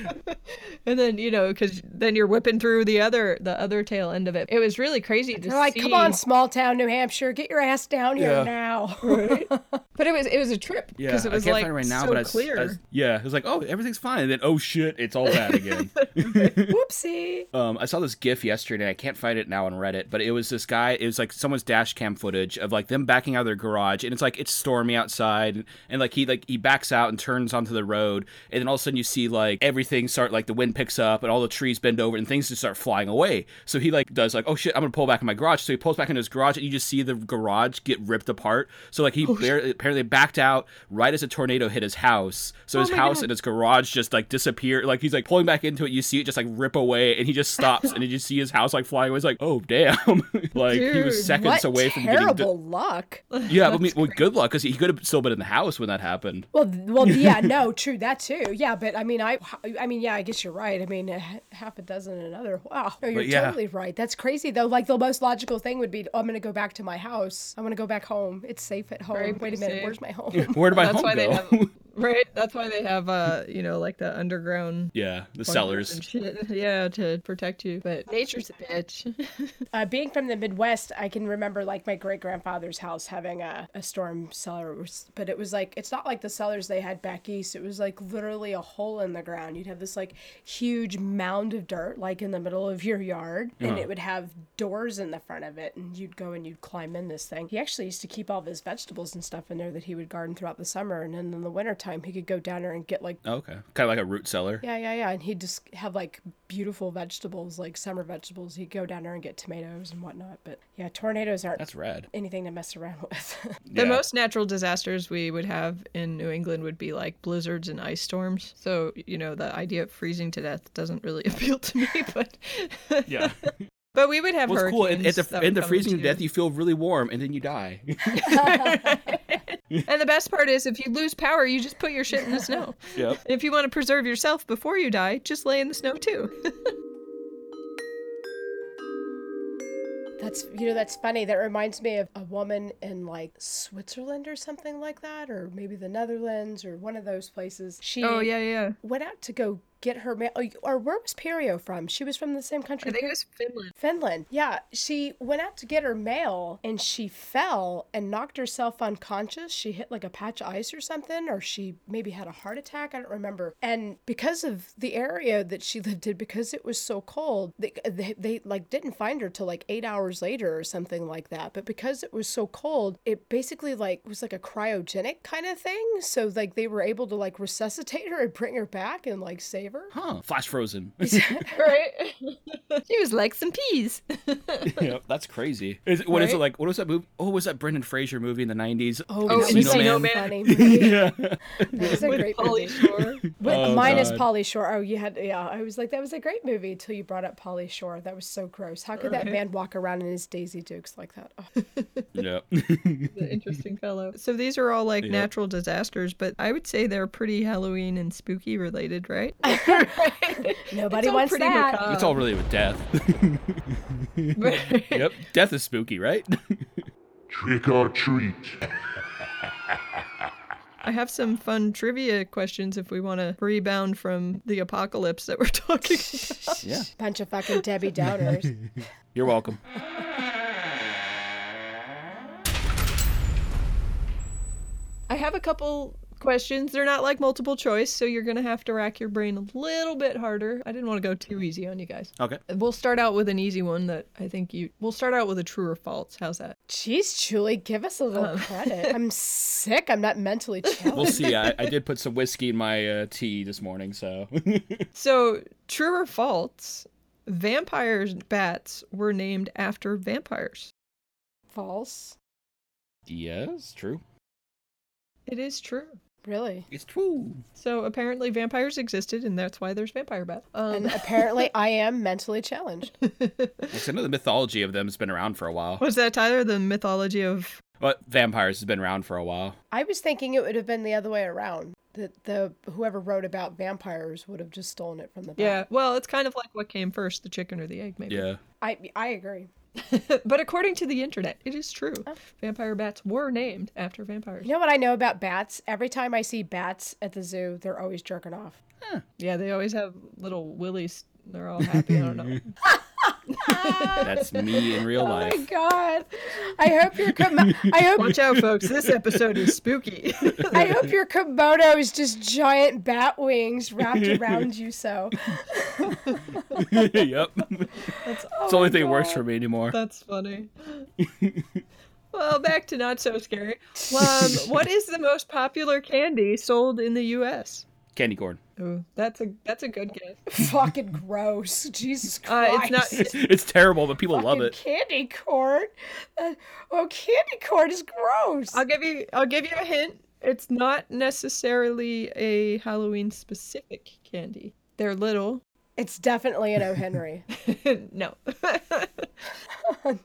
and then you know because then you're whipping through the other the other tail end of it it was really crazy to They're like, see come on, small town New Hampshire, get your ass down here Yeah. now. but it was it was a trip Yeah, because it was I can't like find it right now, so but I, s- clear I s- yeah, it was like, oh, everything's fine, and then oh shit, it's all bad again. Whoopsie. Um, I saw this GIF yesterday. I can't find it now on Reddit, but it was this guy. It was like someone's dash cam footage of like them backing out of their garage, and it's like it's stormy outside, and like he like he backs out and turns onto the road, and then all of a sudden you see like everything start like the wind picks up and all the trees bend over and things just start flying away. So he like does like oh shit, I'm gonna pull back in my garage. So he pulls back into his garage, and you just see the garage get ripped apart. So like he oh, barely, apparently backed out right as a tornado hit his house. So oh his house God. and his garage just like disappear. Like he's like pulling back into it. You see it just like rip away, and he just stops, and you just see his house like flying away. It's like, oh damn! like he was seconds away from terrible getting. luck. De- yeah, but I mean, well, good luck because he could have still been in the house when that happened. Well, well, yeah, no, true, that too. Yeah, but I mean, I, I mean, yeah, I guess you're right. I mean, half a dozen another. Wow, no, you're yeah. totally right. That's crazy though. Like the most logical thing would be, oh, I'm gonna go back to my house. I'm gonna go back home. It's safe at home. Very Wait a minute, safe. where's my home? Where did my That's home why go? they have Right. That's why they have uh, you know, like the underground Yeah, the cellars. Yeah, to protect you. But nature's a bitch. Uh, being from the Midwest, I can remember like my great grandfather's house having a, a storm cellar, but it was like it's not like the cellars they had back east. It was like literally a hole in the ground. You'd have this like huge mound of dirt like in the middle of your yard, and Uh-huh. it would have doors in the front of it, and you'd go and you'd climb in this thing. He actually used to keep all of his vegetables and stuff in there that he would garden throughout the summer, and then in the wintertime he could go down there and get like Oh, okay, kind of like a root cellar. yeah, yeah, yeah. And he'd just have like beautiful vegetables, like summer vegetables. He'd go down there and get tomatoes and whatnot. But yeah, tornadoes aren't That's rad. anything to mess around with. The most natural disasters we would have in New England would be like blizzards and ice storms. So, you know, the idea of freezing to death doesn't really appeal to me, but Yeah. but we would have What's cool in, in the in the freezing to death, you feel really warm and then you die. And the best part is if you lose power, you just put your shit in the snow. yep. If you want to preserve yourself before you die, just lay in the snow too. that's you know that's funny. That reminds me of a woman in like Switzerland or something like that, or maybe the Netherlands or one of those places. She oh yeah, yeah. went out to go get her mail. Oh, or where was Perio from? She was from the same country. I think it was Finland. Finland. Yeah, she went out to get her mail and she fell and knocked herself unconscious. She hit like a patch of ice or something, or she maybe had a heart attack. I don't remember. And because of the area that she lived in, because it was so cold, they, they, they like didn't find her till like eight hours later or something like that. But because it was so cold, it basically like was like a cryogenic kind of thing. So like they were able to like resuscitate her and bring her back and like save her. Huh. Flash frozen. Right? she was like some peas. yep. That's crazy. Is, what is it like? What was that movie? Oh, was that Brendan Fraser movie in the '90s? Oh, Oh, it was Encino a Man. funny movie. yeah. That was a great Pauly movie. Shore. Oh, With, Oh, minus God. Pauly Shore. Oh, you had yeah. I was like, that was a great movie until you brought up Pauly Shore. That was so gross. How could that man walk around in his Daisy Dukes like that? Oh. Yep. interesting fellow. So these are all like Yep. natural disasters, but I would say they're pretty Halloween and spooky related, right? Nobody all wants pretty that. macabre. it's all really with death. yep. Death is spooky, right? Trick or treat. I have some fun trivia questions if we want to rebound from the apocalypse that we're talking about. yeah. Bunch of fucking Debbie Downers. You're welcome. I have a couple questions. They're not like multiple choice, so you're going to have to rack your brain a little bit harder. I didn't want to go too easy on you guys. Okay. We'll start out with an easy one that I think you. We'll start out with a true or false. How's that? Jeez, Julie, give us a little Um. credit. I'm sick. I'm not mentally challenged. We'll see. I, I did put some whiskey in my uh, tea this morning, so. So, true or false? Vampires bats were named after vampires. False. yes, true. It is true. Really? It's true. So apparently vampires existed, and that's why there's vampire bats. And Um, apparently, I am mentally challenged. Yes, I know the mythology of them has been around for a while. was that Tyler? The mythology of But vampires has been around for a while. I was thinking it would have been the other way around. That the whoever wrote about vampires would have just stolen it from the yeah. Well, it's kind of like what came first, the chicken or the egg, maybe. Yeah. I I agree. but according to the internet, it is true. Oh. Vampire bats were named after vampires. You know what I know about bats? Every time I see bats at the zoo, they're always jerking off. Yeah, they always have little willies. They're all happy. I don't know. That's me in real life. Oh my god! I hope your kom- I hope Watch out, folks. This episode is spooky. I hope your kimono is just giant bat wings wrapped around you. So yep. That's It's the only thing that works for me anymore. That's funny. well, back to not so scary. Um, what is the most popular candy sold in the U.S.? Candy corn. Ooh, that's a that's a good guess. fucking gross. Jesus Uh, Christ! it's not. It's terrible, but people love it. Candy corn. Uh, oh, candy corn is gross. I'll give you. I'll give you a hint. It's not necessarily a Halloween specific candy. They're little. It's definitely an O. Henry. no.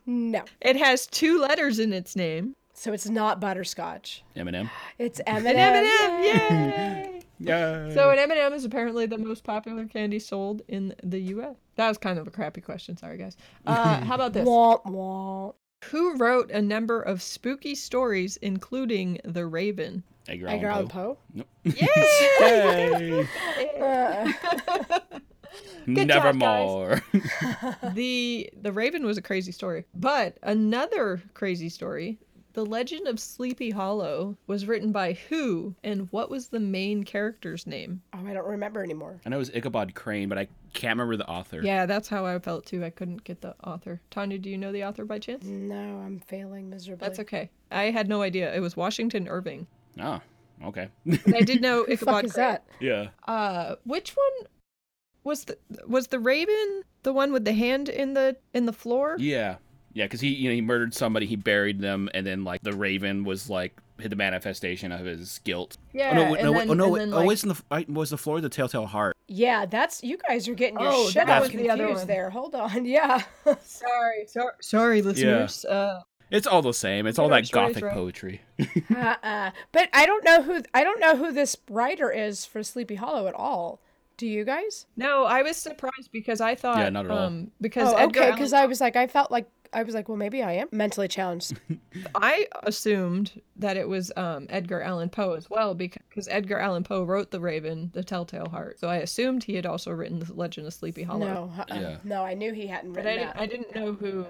no. it has two letters in its name. So it's not butterscotch. M&M. It's M&M. An M&M. Yay! Yeah. So an M&M is apparently the most popular candy sold in the U.S. That was kind of a crappy question. Sorry, guys. Uh, how about this? Womp womp. Who wrote a number of spooky stories, including The Raven? Edgar, Edgar Allan Allan Poe. Poe. Yes! Hey, Good job, guys. nevermore. the The Raven was a crazy story, but another crazy story. The Legend of Sleepy Hollow was written by who, and what was the main character's name? Oh, I don't remember anymore. I know it was Ichabod Crane, but I can't remember the author. Yeah, that's how I felt too. I couldn't get the author. Tanya, do you know the author by chance? No, I'm failing miserably. That's okay. I had no idea. It was Washington Irving. Oh, okay. I did know Who the Ichabod fuck is Crane. that? yeah. Uh, which one was the was the Raven the one with the hand in the in the floor? Yeah. Yeah, because he, you know, he murdered somebody, he buried them, and then like the Raven was like hit the manifestation of his guilt. Yeah. oh no! Wait, and no! then, wait, oh no! and Wait, then, oh, like- wasn't the I- was the floor the Telltale Heart? Yeah, that's you guys are getting your Oh, shit that all was the other one. there. Hold on. Yeah. Sorry, sorry, sorry, listeners. Uh, It's all the same. It's all Right, that gothic right. poetry. uh-uh. But I don't know who I don't know who this writer is for Sleepy Hollow at all. Do you guys? no, I was surprised because I thought, Yeah, not at all. um, because Oh, Edgar okay. Allan Because I was like, I felt like I was like, well, maybe I am mentally challenged. I assumed that it was um, Edgar Allan Poe as well because Edgar Allan Poe wrote The Raven, The Telltale Heart. So I assumed he had also written The Legend of Sleepy Hollow. no, uh-uh. Yeah. no, I knew he hadn't But written I didn't, that. I didn't know who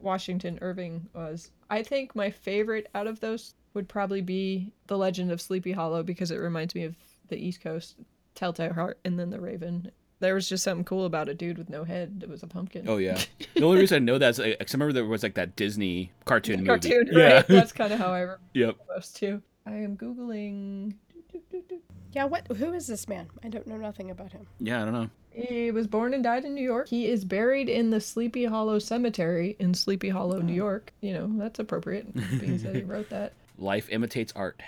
Washington Irving was. I think my favorite out of those would probably be The Legend of Sleepy Hollow because it reminds me of the East Coast, Telltale Heart, and then The Raven. There was just something cool about a dude with no head that was a pumpkin. Oh yeah. the only reason I know that is like, 'cause I remember there was like that Disney cartoon movie. cartoon, Yeah. right? That's kind of how I remember yep. those two. I am googling. yeah. What? Who is this man? I don't know nothing about him. Yeah, I don't know. He was born and died in New York. He is buried in the Sleepy Hollow Cemetery in Sleepy Hollow, New oh. York. You know, that's appropriate, being said he wrote that. Life imitates art.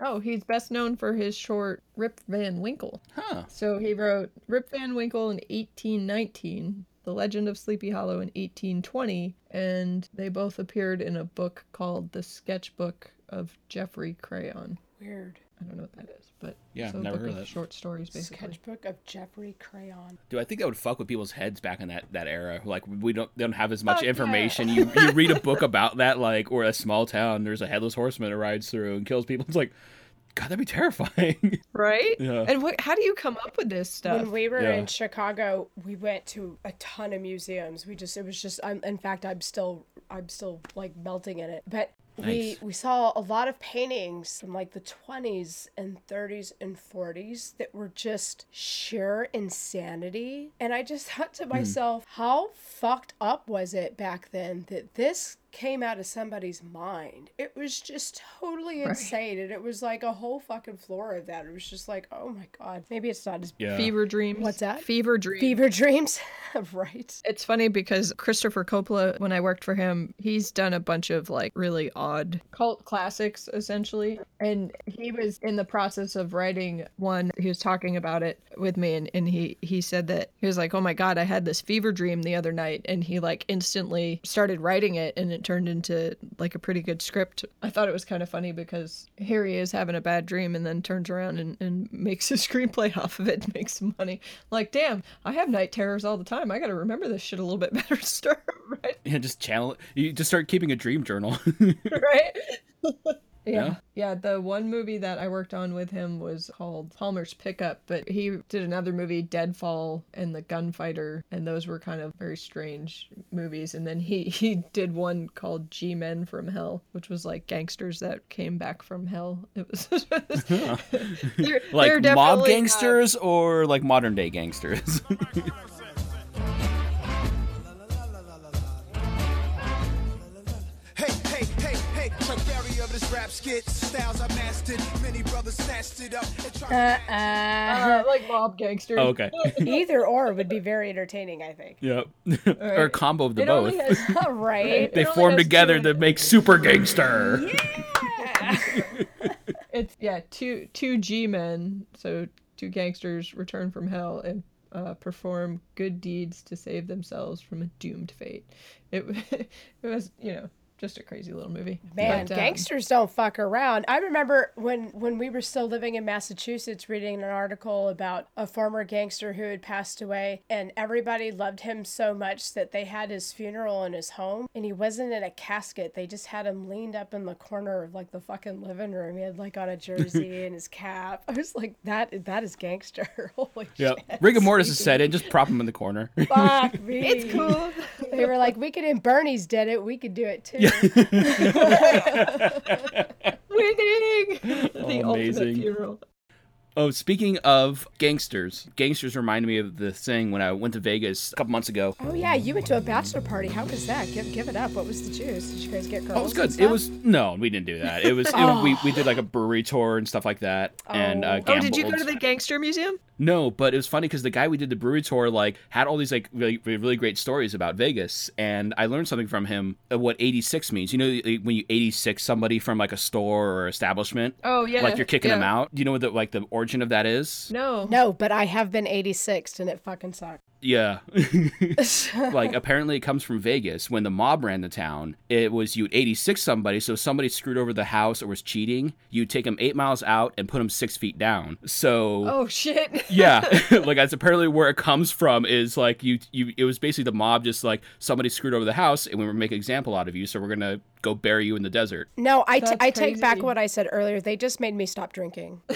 Oh, he's best known for his short Rip Van Winkle. Huh. So he wrote Rip Van Winkle in 1819, The Legend of Sleepy Hollow in 1820, and they both appeared in a book called The Sketchbook of Geoffrey Crayon. Weird. I don't know what that is, but Yeah, it's a never heard of of that. short stories, basically. Sketchbook of Geoffrey Crayon. Dude, I think that would fuck with people's heads back in that, that era. Like we don't they don't have as much Fuck yeah. information. You you read a book about that, like or a small town, there's a headless horseman that rides through and kills people. It's like, God, that'd be terrifying. Right? Yeah. And what, how do you come up with this stuff? When we were Yeah. in Chicago, we went to a ton of museums. We just it was just I'm in fact I'm still I'm still like melting in it. But we Nice. we saw a lot of paintings from like the 20s and 30s and 40s that were just sheer insanity. And I just thought Hmm. to myself, how fucked up was it back then that this came out of somebody's mind? It was just totally insane. And it was like a whole fucking floor of that. It was just like, oh my god. Maybe it's not as Yeah. Fever dreams. What's that? Fever dreams. fever dreams right It's funny because Christopher Coppola, when I worked for him, he's done a bunch of like really odd cult classics essentially. And he was in the process of writing one. He was talking about it with me and, and he, he said that he was like, Oh my God, I had this fever dream the other night. And he like instantly started writing it and it turned into like a pretty good script. I thought it was kind of funny because Harry is having a bad dream and then turns around and, and makes a screenplay off of it and makes some money. Like, damn, I have night terrors all the time. I got to remember this shit a little bit better to start, right? Yeah, just channel it. You just start keeping a dream journal. right? Yeah. Yeah. Yeah, the one movie that I worked on with him was called Palmer's Pickup, but he did another movie, Deadfall and The Gunfighter, and those were kind of very strange movies. And then he he did one called G Men from Hell, which was like gangsters that came back from hell. It was they're, like they're mob gangsters or like modern day gangsters. this rap skit. Styles I mastered, many brothers snatched it up and tried to uh, uh, like mob gangsters. oh, okay. either or would be very entertaining i think Yep. or a combo of the It both. only has right they it form has two together to make super gangster. Yeah. It's yeah, two two G men, so two gangsters return from hell and uh, perform good deeds to save themselves from a doomed fate. It it was you know just a crazy little movie. Man, But, um, gangsters don't fuck around. I remember when when we were still living in Massachusetts reading an article about a former gangster who had passed away and everybody loved him so much that they had his funeral in his home and he wasn't in a casket. They just had him leaned up in the corner of like the fucking living room. He had like on a jersey and his cap. I was like that that is gangster. Holy Yeah, shit. rigor mortis is set in. Just prop him in the corner. Fuck me. It's cool. They were like, we could, and Bernie's did it. We could do it too. Winning! the ultimate amazing. funeral. Oh, speaking of gangsters, gangsters remind me of the thing when I went to Vegas a couple months ago. Oh yeah, you went to a bachelor party. How was that? Give give it up. What was the juice? Did you guys get girls? Oh, it was good. It was no, we didn't do that. It was, it was- we we did like a brewery tour and stuff like that, and uh, Oh, did you go to the gangster museum? No, but it was funny because the guy we did the brewery tour like had all these like really really great stories about Vegas, and I learned something from him of what 86 means. You know, when you 86 somebody from like a store or establishment, Oh yeah. like you're kicking them out. Do you know what the like the origin of that is? No. No, but I have been 86 and it fucking sucked. Yeah. like apparently it comes from Vegas. When the mob ran the town, it was you'd 86 somebody. So if somebody screwed over the house or was cheating, you'd take them eight miles out and put them six feet down. So Oh shit. yeah, like that's apparently where it comes from. Is like you you it was basically the mob just like somebody screwed over the house and we were make an example out of you. So we're gonna go bury you in the desert. No, I, t- That's I take back what I said earlier. They just made me stop drinking.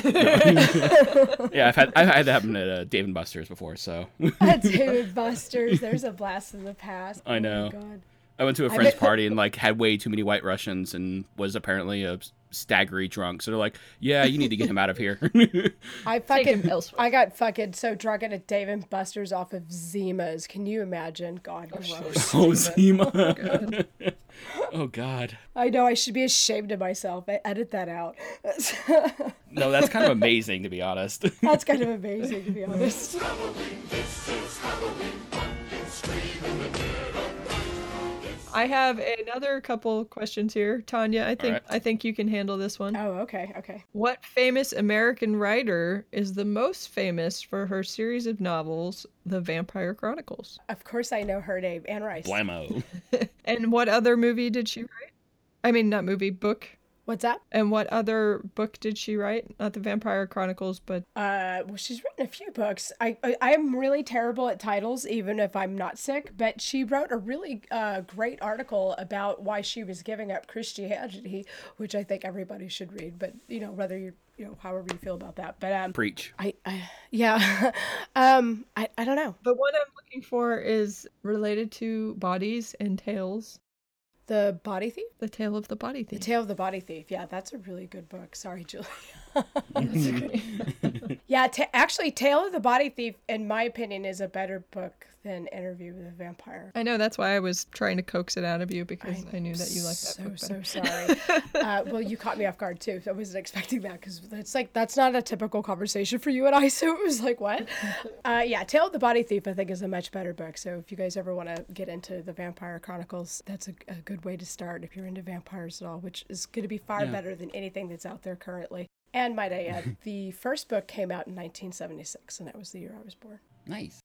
Yeah, I've had I've had that happen at uh, Dave and Buster's before. So David Buster's. There's a blast in the past. I know. Oh my God. I went to a I friend's bet- party and like had way too many white Russians and was apparently a staggery drunk. So they're like, "Yeah, you need to get him out of here." I fucking. I got fucking so drunk at a Dave and Buster's off of Zimas. Can you imagine? God, gross. oh, Zima. oh God. I know I should be ashamed of myself. I edit that out. No, that's kind of amazing to be honest. That's kind of amazing to be honest. I have another couple questions here, Tanya. I think right. I think you can handle this one. Oh, okay, okay. What famous American writer is the most famous for her series of novels, The Vampire Chronicles? Of course I know her name, Anne Rice. Blammo. And what other movie did she write? I mean, not movie, book. What's that? And what other book did she write? Not The Vampire Chronicles, but Uh, well, she's written a few books. I, I I am really terrible at titles, even if I'm not sick. But she wrote a really uh, great article about why she was giving up Christianity, which I think everybody should read. But you know, whether you you know, however you feel about that. But um, Preach. I, I yeah, um, I I don't know. the one I'm looking for is related to bodies and tales. The Body Thief, The Tale of the Body Thief. The Tale of the Body Thief. Yeah, that's a really good book. Sorry, Julie. yeah, ta actually, Tale of the Body Thief, in my opinion, is a better book than Interview with a Vampire. I know that's why I was trying to coax it out of you because I, knew that you liked that so book better. so sorry. uh, well, you caught me off guard too. I wasn't expecting that because it's like that's not a typical conversation for you and I. So it was like, what? Uh, yeah, Tale of the Body Thief I think is a much better book. So if you guys ever want to get into the Vampire Chronicles, that's a, a good way to start if you're into vampires at all, which is going to be far Yeah. better than anything that's out there currently. And might I add, the first book came out in 1976, and that was the year I was born. Nice.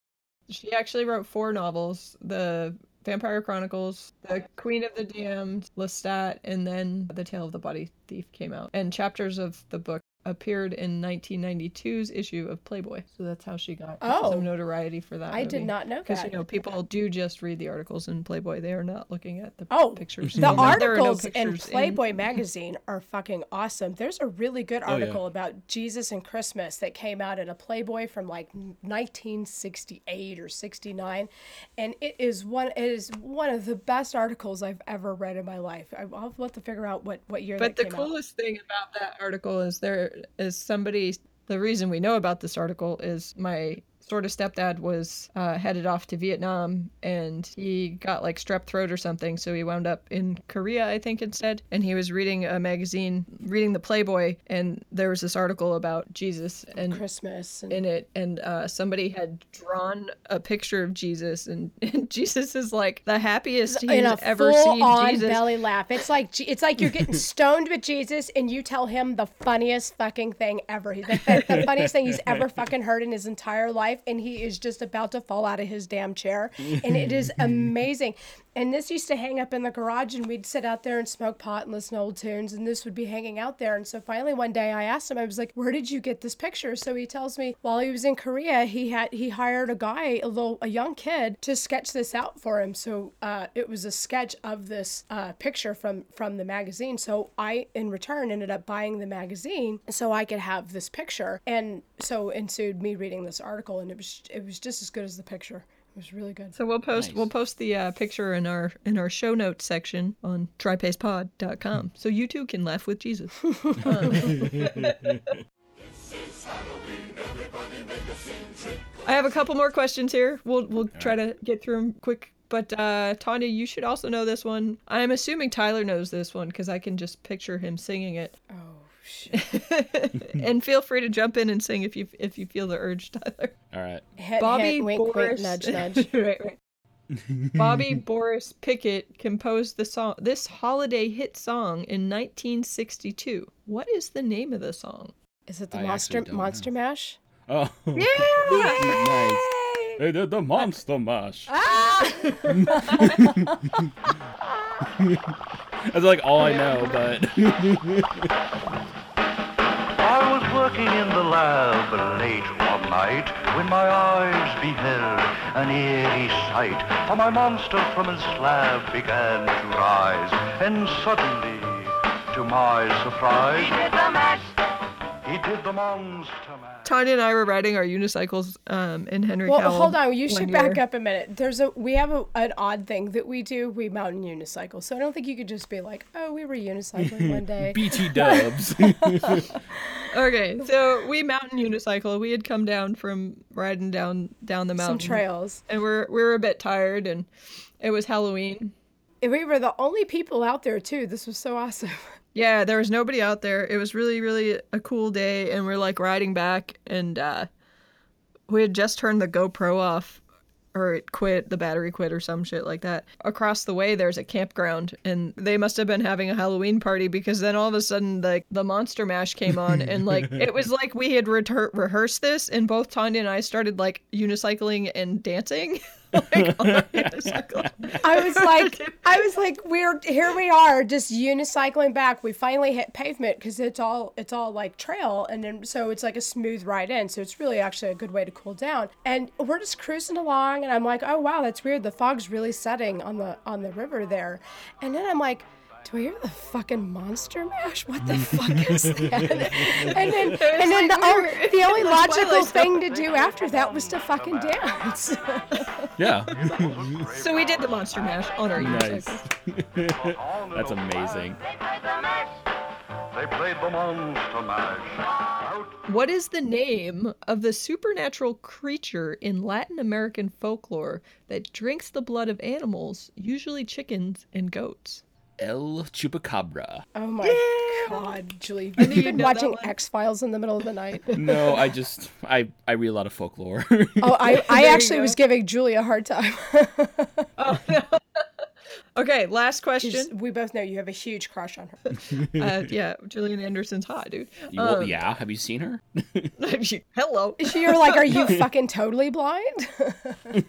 She actually wrote four novels: The Vampire Chronicles, The Queen of the Damned, Lestat, and then The Tale of the Body Thief came out. And chapters of the book appeared in 1992's issue of Playboy. So that's how she got Oh. some notoriety for that. I did not know Because you know people do just read the articles in Playboy; they are not looking at the Oh, pictures. The Well, there are no articles in pictures Playboy magazine are fucking awesome. There's a really good Oh, yeah. article about Jesus and Christmas that came out in a Playboy from like 1968 or 69, and it is one it is one of the best articles I've ever read in my life. I- I'll have to figure out what what year But that the came out. coolest thing about that article is there is somebody. The reason we know about this article is my sort of stepdad was uh, headed off to Vietnam and he got like strep throat or something, so he wound up in Korea, I think, instead. And he was reading a magazine, reading the Playboy, and there was this article about Jesus and Christmas and in it, and uh, somebody had drawn a picture of Jesus, and, and Jesus is like the happiest he's in a ever seen. full-on Jesus. belly laugh. It's like it's like you're getting stoned with Jesus, and you tell him the funniest fucking thing ever. He- The, the funniest thing he's ever fucking heard in his entire life, and he is just about to fall out of his damn chair, and it is amazing. And this used to hang up in the garage, and we'd sit out there and smoke pot and listen to old tunes, and this would be hanging out there. And so finally one day I asked him, I was like, "Where did you get this picture?" So he tells me while he was in Korea, he had he hired a guy, a little a young kid, to sketch this out for him. So uh, it was a sketch of this uh, picture from from the magazine. So I, in return, ended up buying the magazine so I could have this picture, and so ensued me reading this article, and it was it was just as good as the picture. It was really good. So we'll post Nice. we'll post the uh, picture in our in our show notes section on tripastepod.com so you too can laugh with Jesus. I have a couple more questions here. We'll we'll try to get through them quick. But uh, Tanya, you should also know this one. I'm assuming Tyler knows this one because I can just picture him singing it. Oh shit! and feel free to jump in and sing if you if you feel the urge, Tyler. All right. Hit, Bobby hit, wink, Boris, wink, nudge, nudge. right, right. Bobby Boris Pickett composed the song, this holiday hit song in 1962. What is the name of the song? Is it the I monster actually don't mash? Oh, Yeah. nice. They did the monster mash. Ah! That's like all I know, but I was working in the lab late one night when my eyes beheld an eerie sight. For my monster from his slab began to rise, and suddenly, to my surprise, he did the mash. He did the monster mash. Tanya and I were riding our unicycles um, in Henry Well, Cowell hold on. You one should back year. up a minute. There's a we have a, an odd thing that we do. We mountain unicycle. So I don't think you could just be like, oh, we were unicycling one day. BT dubs. Okay, so we mountain unicycle. We had come down from riding down down the mountain. Some mountain, trails. and we're we were a bit tired, and it was Halloween. And we were the only people out there too. This was so awesome. Yeah, there was nobody out there. It was really, really a cool day, and we're like riding back, and uh, we had just turned the GoPro off, or it quit, the battery quit, or some shit like that. Across the way, there's a campground, and they must have been having a Halloween party because then all of a sudden, like the Monster Mash came on, and like it was like we had rehe- rehearsed this, and both Tanya and I started like unicycling and dancing. like. I was like, I was like, we're here. We are just unicycling back. We finally hit pavement because it's all it's all like trail, and then so it's like a smooth ride in. So it's really actually a good way to cool down. And we're just cruising along, and I'm like, oh wow, that's weird. The fog's really setting on the on the river there, and then I'm like. Do I hear the fucking monster mash? What the fuck is that? And then, and then like the, we were the only the logical thing to do oh after that was to fucking dance. yeah. so we did the Monster Mash on our Nice. That's amazing. They played the monster mash. What is the name of the supernatural creature in Latin American folklore that drinks the blood of animals, usually chickens and goats? El Chupacabra. Oh my god, Julie. Have you you'd been know watching. X Files in the middle of the night? No, I just I I read a lot of folklore. Oh, I, I There actually was giving Julie a hard time. Oh, Okay, last question. She's- we both know you have a huge crush on her. uh, yeah, Gillian Anderson's hot, dude. You- well, yeah, have you seen her? Hello. You're like, are you fucking totally blind?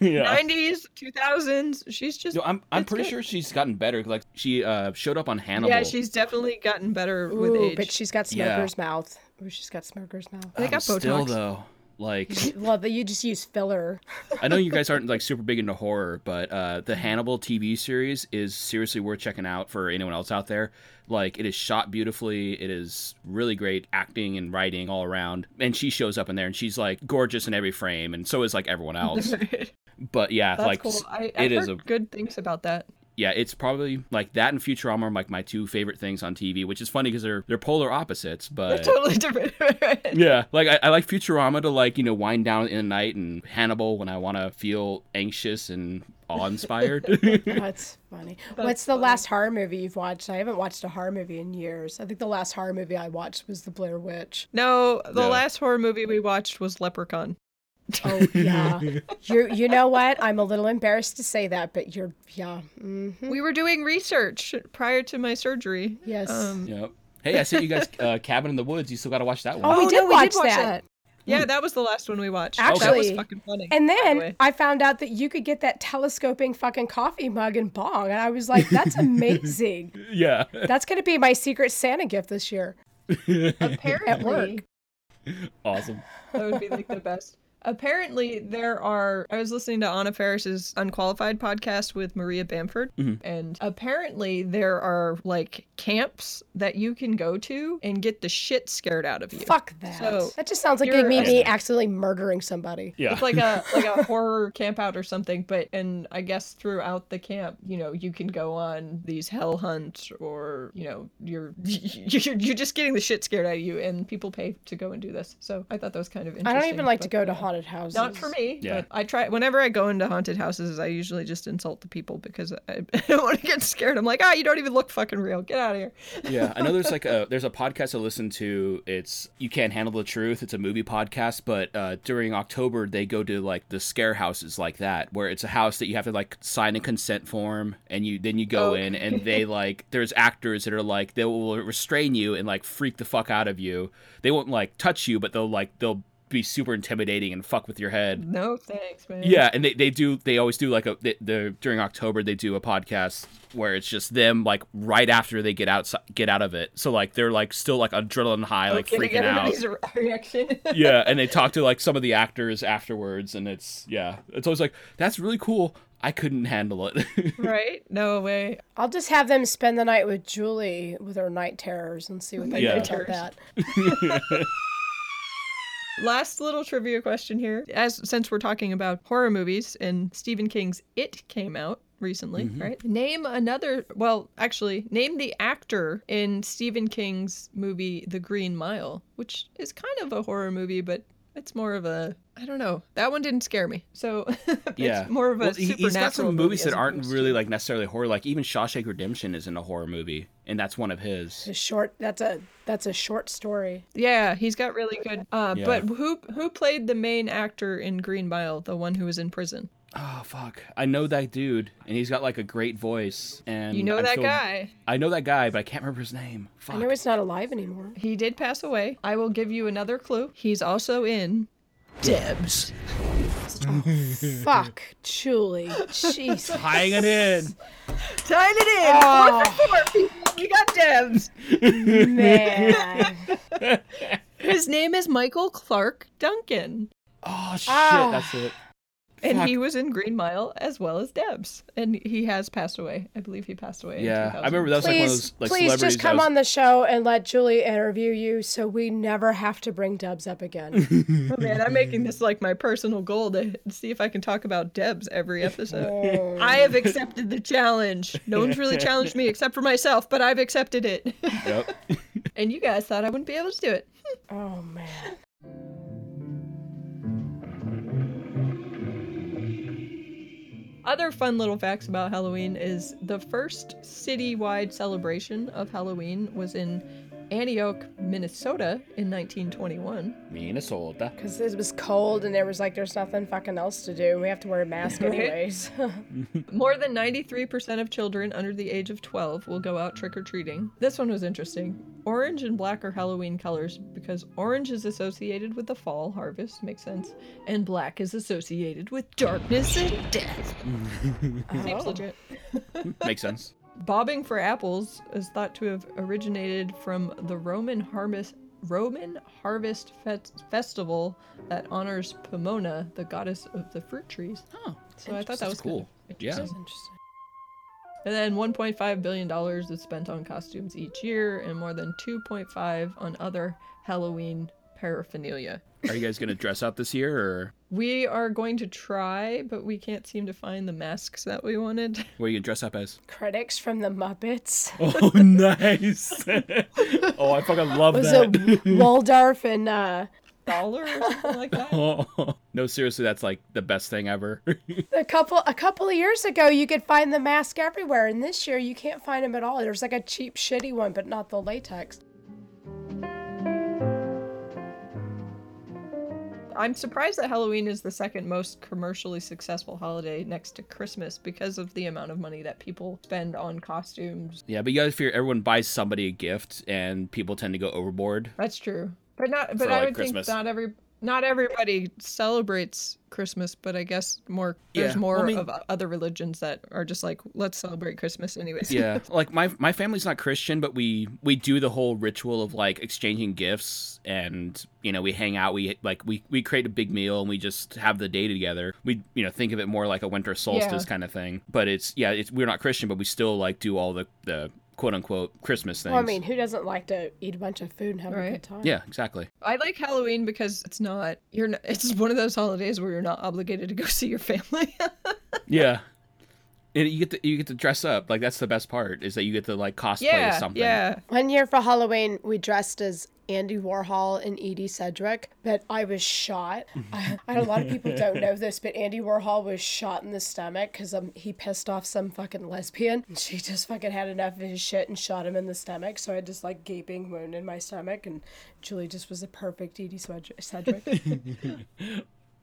yeah. 90s, 2000s. She's just. No, I'm I'm pretty good. sure she's gotten better. Like she uh showed up on Hannibal. Yeah, she's definitely gotten better with Ooh, age. but she's got Yeah. smoker's mouth. Ooh, she's got smoker's mouth. They got Um, Still Botox. though, like well, that you just use filler. I know you guys aren't like super big into horror, but uh, the Hannibal TV series is seriously worth checking out for anyone else out there. Like it is shot beautifully, it is really great acting and writing all around, and she shows up in there and she's like gorgeous in every frame, and so is like everyone else. but yeah, That's like cool. I, it I've is a good things about that. Yeah, it's probably like that and Futurama are like my two favorite things on TV, which is funny because they're they're polar opposites, but they're Totally different. yeah, like I, I like Futurama to like you know wind down in the night, and Hannibal when I want to feel anxious and awe-inspired. That's funny. What's the last horror movie you've watched? I haven't watched a horror movie in years. I think the last horror movie I watched was The Blair Witch. no, the No. last horror movie we watched was Leprechaun. Oh yeah. you you know what? I'm a little embarrassed to say that, but you're yeah. Mm, We were doing research prior to my surgery. yes. Um, yep. Hey, I sent you guys uh, Cabin in the Woods. You still got to watch that one. Oh, we did no, watch that. Yeah, that was the last one we watched. Actually, that was fucking funny. And by the then. I found out that you could get that telescoping fucking coffee mug and bong. And I was like, that's amazing. Yeah. that's going to be my secret Santa gift this year. apparently awesome. that would be like the best. Apparently, there are. I was listening to Anna Faris's Unqualified podcast with Maria Bamford, mm-hmm. and apparently there are like camps that you can go to and get the shit scared out of you. Fuck that. So, that just sounds like you're me, me accidentally murdering somebody. Yeah. It's like a like a horror camp out or something, but and I guess throughout the camp, you know, you can go on these hell hunts or you know, you're you're, you're just getting the shit scared out of you, and people pay to go and do this. So I thought that was kind of interesting. I don't even like to go to haunted houses. Not for me, Yeah. I try. Whenever I go into haunted houses, I usually just insult the people because I, I don't want to get scared. I'm like, ah, you don't even look fucking real. Get out of here. yeah, I know there's like a there's a podcast I listen to. It's you can't handle the truth. It's a movie podcast, but uh, during October they go to like the scare houses like that, where it's a house that you have to like sign a consent form, and you then you go Oh. in and they like there's actors that are like they will restrain you and like freak the fuck out of you. They won't like touch you, but they'll like they'll be super intimidating and fuck with your head. No thanks, man. Yeah, and they, they do they always do like a they, the during October they do a podcast where it's just them like right after they get out get out of it. So like they're like still like adrenaline high, like Okay, freaking out. reaction. yeah, and they talk to like some of the actors afterwards, and it's yeah, it's always like that's really cool. I couldn't handle it. right? No way. I'll just have them spend the night with Julie with her night terrors and see what they Yeah. think about that. Last little trivia question here. As since we're talking about horror movies and Stephen King's It came out recently, mm-hmm. right? Name another well, actually, name the actor in Stephen King's movie The Green Mile, which is kind of a horror movie, but it's more of a I don't know. That one didn't scare me. So yeah, it's more of a Well, he- supernatural He's got some movies as that aren't really like necessarily horror. Like even Shawshank Redemption isn't a horror movie, and that's one of his. A short. That's a that's a short story. Yeah, he's got really good. Uh, Yeah. But who who played the main actor in Green Mile, the one who was in prison? Oh fuck! I know that dude, and he's got like a great voice. And You know I that feel- guy. I know that guy, but I can't remember his name. Fuck. I know he's not alive anymore. He did pass away. I will give you another clue. He's also in Debs. Fuck, Julie. Jeez. Tying it in. Tying it in. Oh. Four for four. We got Debs. Man. His name is Michael Clarke Duncan. Oh shit! Ah. That's it. And Fuck. he was in Green Mile as well as Debs. And he has passed away. I believe he passed away. in Yeah, 2000. I remember that was like one of Please, those like please celebrities. just come was, on the show and let Julie interview you so we never have to bring Debs up again. Oh, man, I'm making this like my personal goal to see if I can talk about Debs every episode. Oh. I have accepted the challenge. No one's really challenged me except for myself, but I've accepted it. Yep. and you guys thought I wouldn't be able to do it. oh man. Other fun little facts about Halloween is the first citywide celebration of Halloween was in Antioch, Minnesota in 1921. Minnesota. Because it was cold and there was like, there's nothing fucking else to do. We have to wear a mask anyways. More than 93% of children under the age of 12 will go out trick or treating. This one was interesting. Orange and black are Halloween colors because orange is associated with the fall harvest, makes sense, and black is associated with darkness and death. Seems legit. Makes sense. Bobbing for apples is thought to have originated from the Roman harvest Roman harvest fe- festival that honors Pomona, the goddess of the fruit trees. Oh, So I thought that was cool. Kind of Yeah. That's interesting. And then 1.5 billion dollars is spent on costumes each year, and more than 2.5 on other Halloween paraphernalia. Are you guys gonna dress up this year, or We are going to try, but we can't seem to find the masks that we wanted. what are you gonna dress up as? Critics from the Muppets. Oh, nice. oh, I fucking love Was that. it Waldorf and uh, Dollar or something like that. Oh, no, seriously, that's like the best thing ever. a couple a couple of years ago you could find the mask everywhere and this year you can't find them at all. There's like a cheap shitty one but not the latex. I'm surprised that Halloween is the second most commercially successful holiday next to Christmas because of the amount of money that people spend on costumes. yeah, but you gotta figure everyone buys somebody a gift, and people tend to go overboard. That's true. But not but I like, would Christmas. think not every not everybody celebrates Christmas, but I guess more there's Yeah, more well, I mean- of other religions that are just like let's celebrate Christmas anyways. yeah like my my family's not christian but we we do the whole ritual of like exchanging gifts and you know we hang out we like we we create a big meal and we just have the day together we you know think of it more like a winter solstice Yeah. kind of thing but it's yeah it's we're not christian but we still like do all the the quote unquote christmas things Well, I mean, who doesn't like to eat a bunch of food and have a good time? yeah exactly I like Halloween because it's not you're not, it's one of those holidays where you're not obligated to go see your family. yeah and you get to you get to dress up like that's the best part is that you get to like cosplay as yeah, something yeah. One year for Halloween, we dressed as Andy Warhol and Edie Sedgwick, but I was shot. I, I, a lot of people don't know this, but Andy Warhol was shot in the stomach because um, he pissed off some fucking lesbian. And she just fucking had enough of his shit and shot him in the stomach. So I had this like gaping wound in my stomach, and Julie just was a perfect Edie Sedgwick.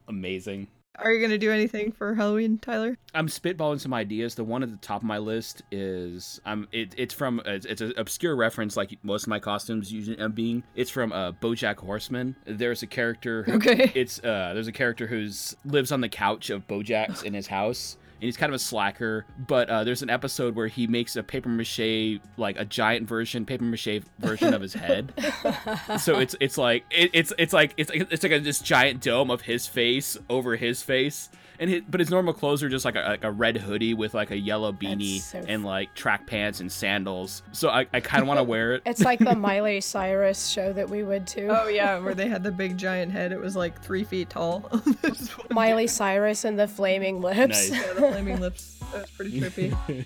amazing Are you gonna do anything for Halloween, Tyler? I'm spitballing some ideas. The one at the top of my list is um it, it's from it's, it's an obscure reference like most of my costumes usually end being. It's from uh, BoJack Horseman. There's a character. Who, Okay. It's uh there's a character who's lives on the couch of BoJack's in his house. And he's kind of a slacker, but uh, there's an episode where he makes a paper mache, like a giant version, paper mache version of his head. so it's it's like it, it's it's like it's like it's like a, this giant dome of his face over his face, and his, but his normal clothes are just like a, like a red hoodie with like a yellow beanie so and like track pants and sandals. So I, I kind of want to wear it. it's like the Miley Cyrus show that we would to. Oh yeah, where they had the big giant head. It was like three feet tall. Miley Cyrus and the flaming lips. Nice. yeah, the flaming lips. That was pretty trippy.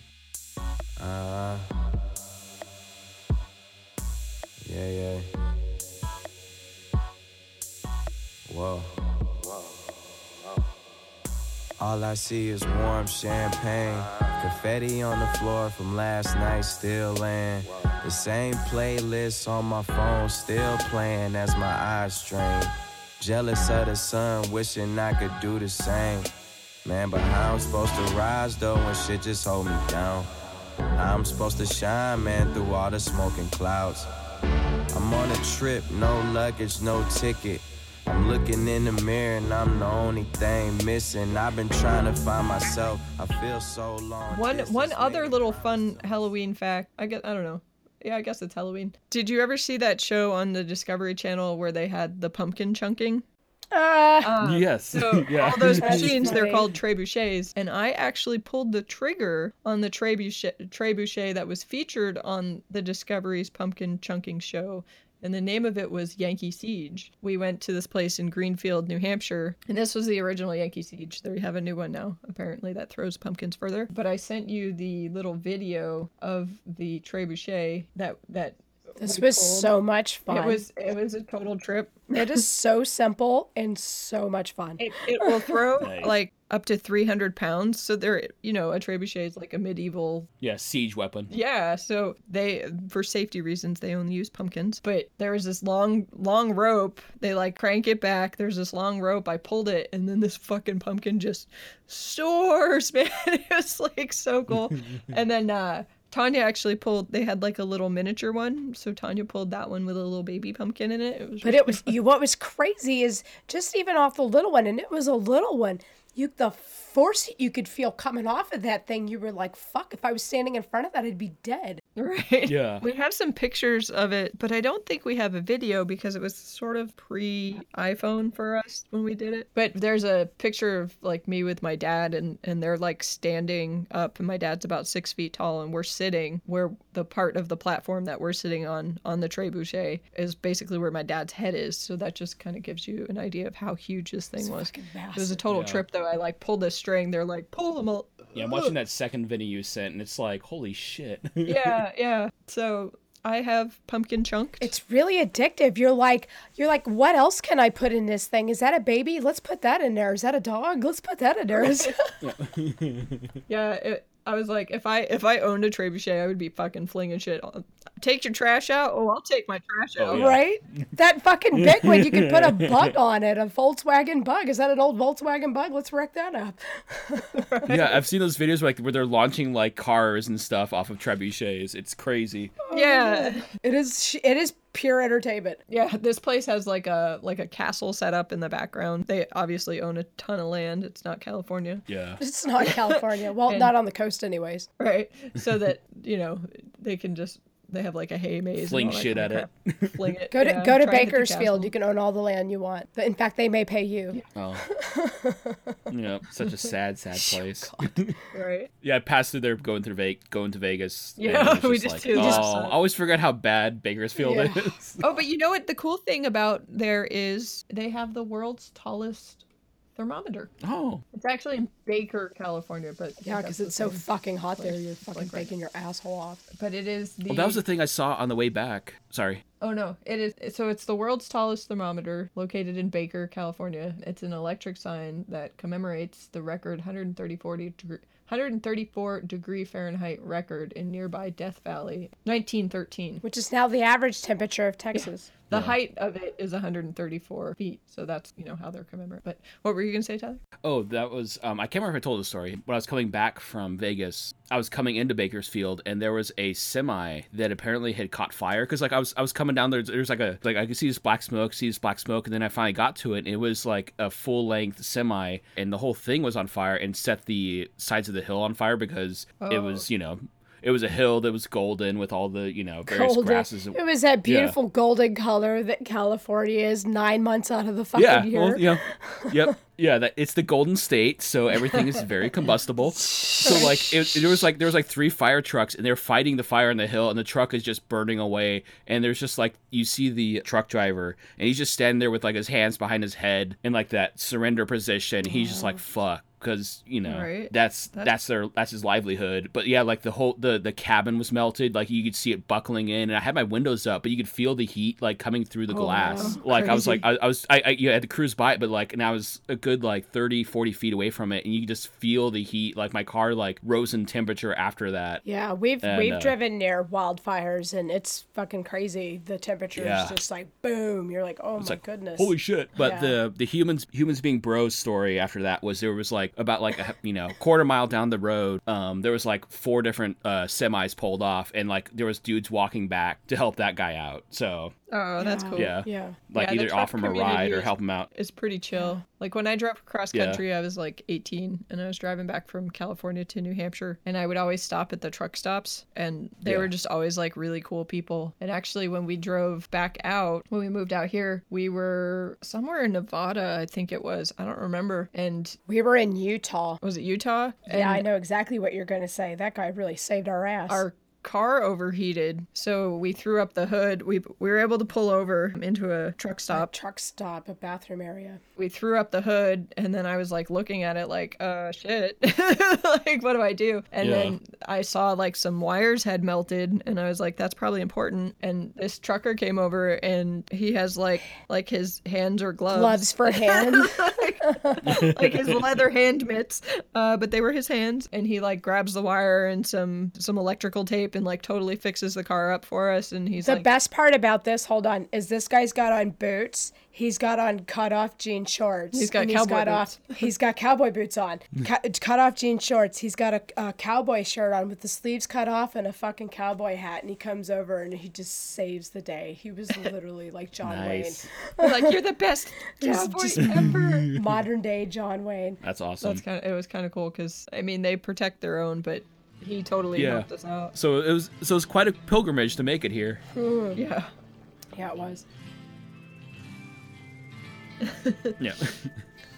Uh, yeah, yeah. Whoa. All I see is warm champagne. Confetti on the floor from last night still laying. The same playlist on my phone still playing as my eyes strain. Jealous of the sun, wishing I could do the same. Man, but how I'm supposed to rise though when shit just hold me down? I'm supposed to shine, man, through all the smoking clouds. I'm on a trip, no luggage, no ticket. I'm looking in the mirror and I'm the only thing missing. I've been trying to find myself. I feel so long. One distance, one other little fun Halloween fact. I guess I don't know. Yeah, I guess it's Halloween. Did you ever see that show on the Discovery Channel where they had the pumpkin chunking? Ah, yes. So yeah. all those machines, they're called trebuchets, and I actually pulled the trigger on the trebuchet, trebuchet that was featured on the Discovery's pumpkin chunking show. And the name of it was Yankee Siege. We went to this place in Greenfield, New Hampshire, and this was the original Yankee Siege. They have a new one now, apparently, that throws pumpkins further. But I sent you the little video of the trebuchet that that this was pulled. so much fun. It was it was a total trip. It is so simple and so much fun. It, it will throw Nice. like up to 300 pounds. So they're, you know, a trebuchet is like a medieval. yeah, siege weapon. Yeah. So they, for safety reasons, they only use pumpkins. But there was this long, long rope. They like crank it back. There's this long rope. I pulled it, and then this fucking pumpkin just soars, man. It was like so cool. and then, uh, Tanya actually pulled. They had like a little miniature one, so Tanya pulled that one with a little baby pumpkin in it. It was But it was you. What was crazy is just even off the little one, and it was a little one. You the force you could feel coming off of that thing. You were like, "Fuck! If I was standing in front of that, I'd be dead." Right. Yeah. We have some pictures of it, but I don't think we have a video because it was sort of pre iPhone for us when we did it. But there's a picture of like me with my dad and and they're like standing up and my dad's about six feet tall and we're sitting where the part of the platform that we're sitting on on the trebuchet is basically where my dad's head is. So that just kind of gives you an idea of how huge this thing was. fucking It was a total Yeah. trip though. I like pulled this string. They're like pull them all. Yeah, I'm watching that second video you sent, and it's like, holy shit. Yeah, yeah. So I have pumpkin chunked. It's really addictive. You're like, you're like, what else can I put in this thing? Is that a baby? Let's put that in there. Is that a dog? Let's put that in there. Yeah, it, I was like, if I if I owned a trebuchet, I would be fucking flinging shit on, take your trash out. Oh, I'll take my trash Oh, out. yeah. Right? That fucking big one, you can put a bug on it, a Volkswagen bug. Is that an old Volkswagen bug? Let's wreck that up. Yeah, I've seen those videos where, like where they're launching like cars and stuff off of trebuchets. It's crazy. Yeah. Oh. it is it is pure entertainment. Yeah, this place has like a like a castle set up in the background. They obviously own a ton of land. It's not California, Yeah. It's not California. Well, And- not on the coast anyways. right? So that, you know, they can just they have like a hay maze. Fling shit at it. Fling it. Go to yeah, go to try and hit the Bakersfield. castle. You can own all the land you want. But In fact, they may pay you. Oh. yeah. Such a sad, sad place. Right. Yeah, I passed through there going through Ve- going to Vegas. Yeah, it we just just like, do this. oh, I always forget how bad Bakersfield Yeah. is. Oh, but you know what? The cool thing about there is they have the world's tallest thermometer. Oh. It's actually in Baker, California, but Yeah, because it's so same fucking hot there. You're fucking Like, right. baking your asshole off. But it is the. Well, that was the thing I saw on the way back. Sorry. Oh no, it is. So it's the world's tallest thermometer, located in Baker, California. It's an electric sign that commemorates the record 134 degree, 134 degree Fahrenheit record in nearby Death Valley, 1913. Which is now the average temperature of Texas. The height of it is 134 feet, so that's you know how they're commemorated. But what were you gonna say, Tyler? Oh, that was um I can't remember if I told the story. When I was coming back from Vegas, I was coming into Bakersfield and there was a semi that apparently had caught fire cuz like I was I was coming down there There's like a like I could see this black smoke, see this black smoke and then I finally got to it and it was like a full-length semi and the whole thing was on fire and set the sides of the hill on fire because it was, you know, it was a hill that was golden with all the, you know, various Golden. grasses. It was that beautiful golden color that California is nine months out of the fucking yeah, year. well, know, yep, yeah. That it's the Golden State, so everything is very combustible. So like, it, there was like there was like three fire trucks, and they're fighting the fire on the hill, and the truck is just burning away. And there's just like you see the truck driver, and he's just standing there with like his hands behind his head in like that surrender position. He's just like fuck. Because you know Right. that's, That's- that's their that's his livelihood, but yeah, like the whole the the cabin was melted, like you could see it buckling in, and I had my windows up, but you could feel the heat like coming through the glass. wow. Like I was like I, I was I, I you had to cruise by it but like and I was a good like 30 40 feet away from it and you could just feel the heat like my car like rose in temperature after that Yeah, we've And, we've uh, driven near wildfires and it's fucking crazy. The temperature Yeah. is just like boom. You're like, oh it's my like goodness. holy shit but Yeah. the the humans humans being bros story after that was there was like about like a you know quarter mile down the road um there was like four different uh semis pulled off and like there was dudes walking back to help that guy out. So Oh, that's cool. yeah Yeah. like Yeah, either truck offer him a ride or help him out It's pretty chill. Like when I drove across Yeah. country, I was like 18 and I was driving back from California to New Hampshire and I would always stop at the truck stops and they Yeah. were just always like really cool people. And actually when we drove back out, when we moved out here, we were somewhere in Nevada, I think it was. I don't remember. And We were in Utah. was it Utah? yeah, I know exactly what you're going to say. That guy really saved our ass. Our car overheated, so we threw up the hood. We we were able to pull over into a truck stop. truck stop, a bathroom area. we threw up the hood and then I was like looking at it like, uh shit. like what do I do? And Yeah. then I saw like some wires had melted and I was like, that's probably important. And this trucker came over and he has like like his hands or gloves. Gloves for hands. like his leather hand mitts. Uh but they were his hands and he like grabs the wire and some some electrical tape and like totally fixes the car up for us and he's the like best part about this, hold on, is this guy's got on boots. He's got on cut off jean shorts. He's got and cowboy off. He's got cowboy boots on. Cut, cut off jean shorts. He's got a, a cowboy shirt on with the sleeves cut off and a fucking cowboy hat. And he comes over and he just saves the day. He was literally like John nice like you're the best cowboy just- ever. Modern day John Wayne. that's awesome That's kind of it was kind of cool because I mean they protect their own, but he totally Yeah. helped us out. so it was so it was quite a pilgrimage to make it here hmm. Yeah, Yeah, it was. yeah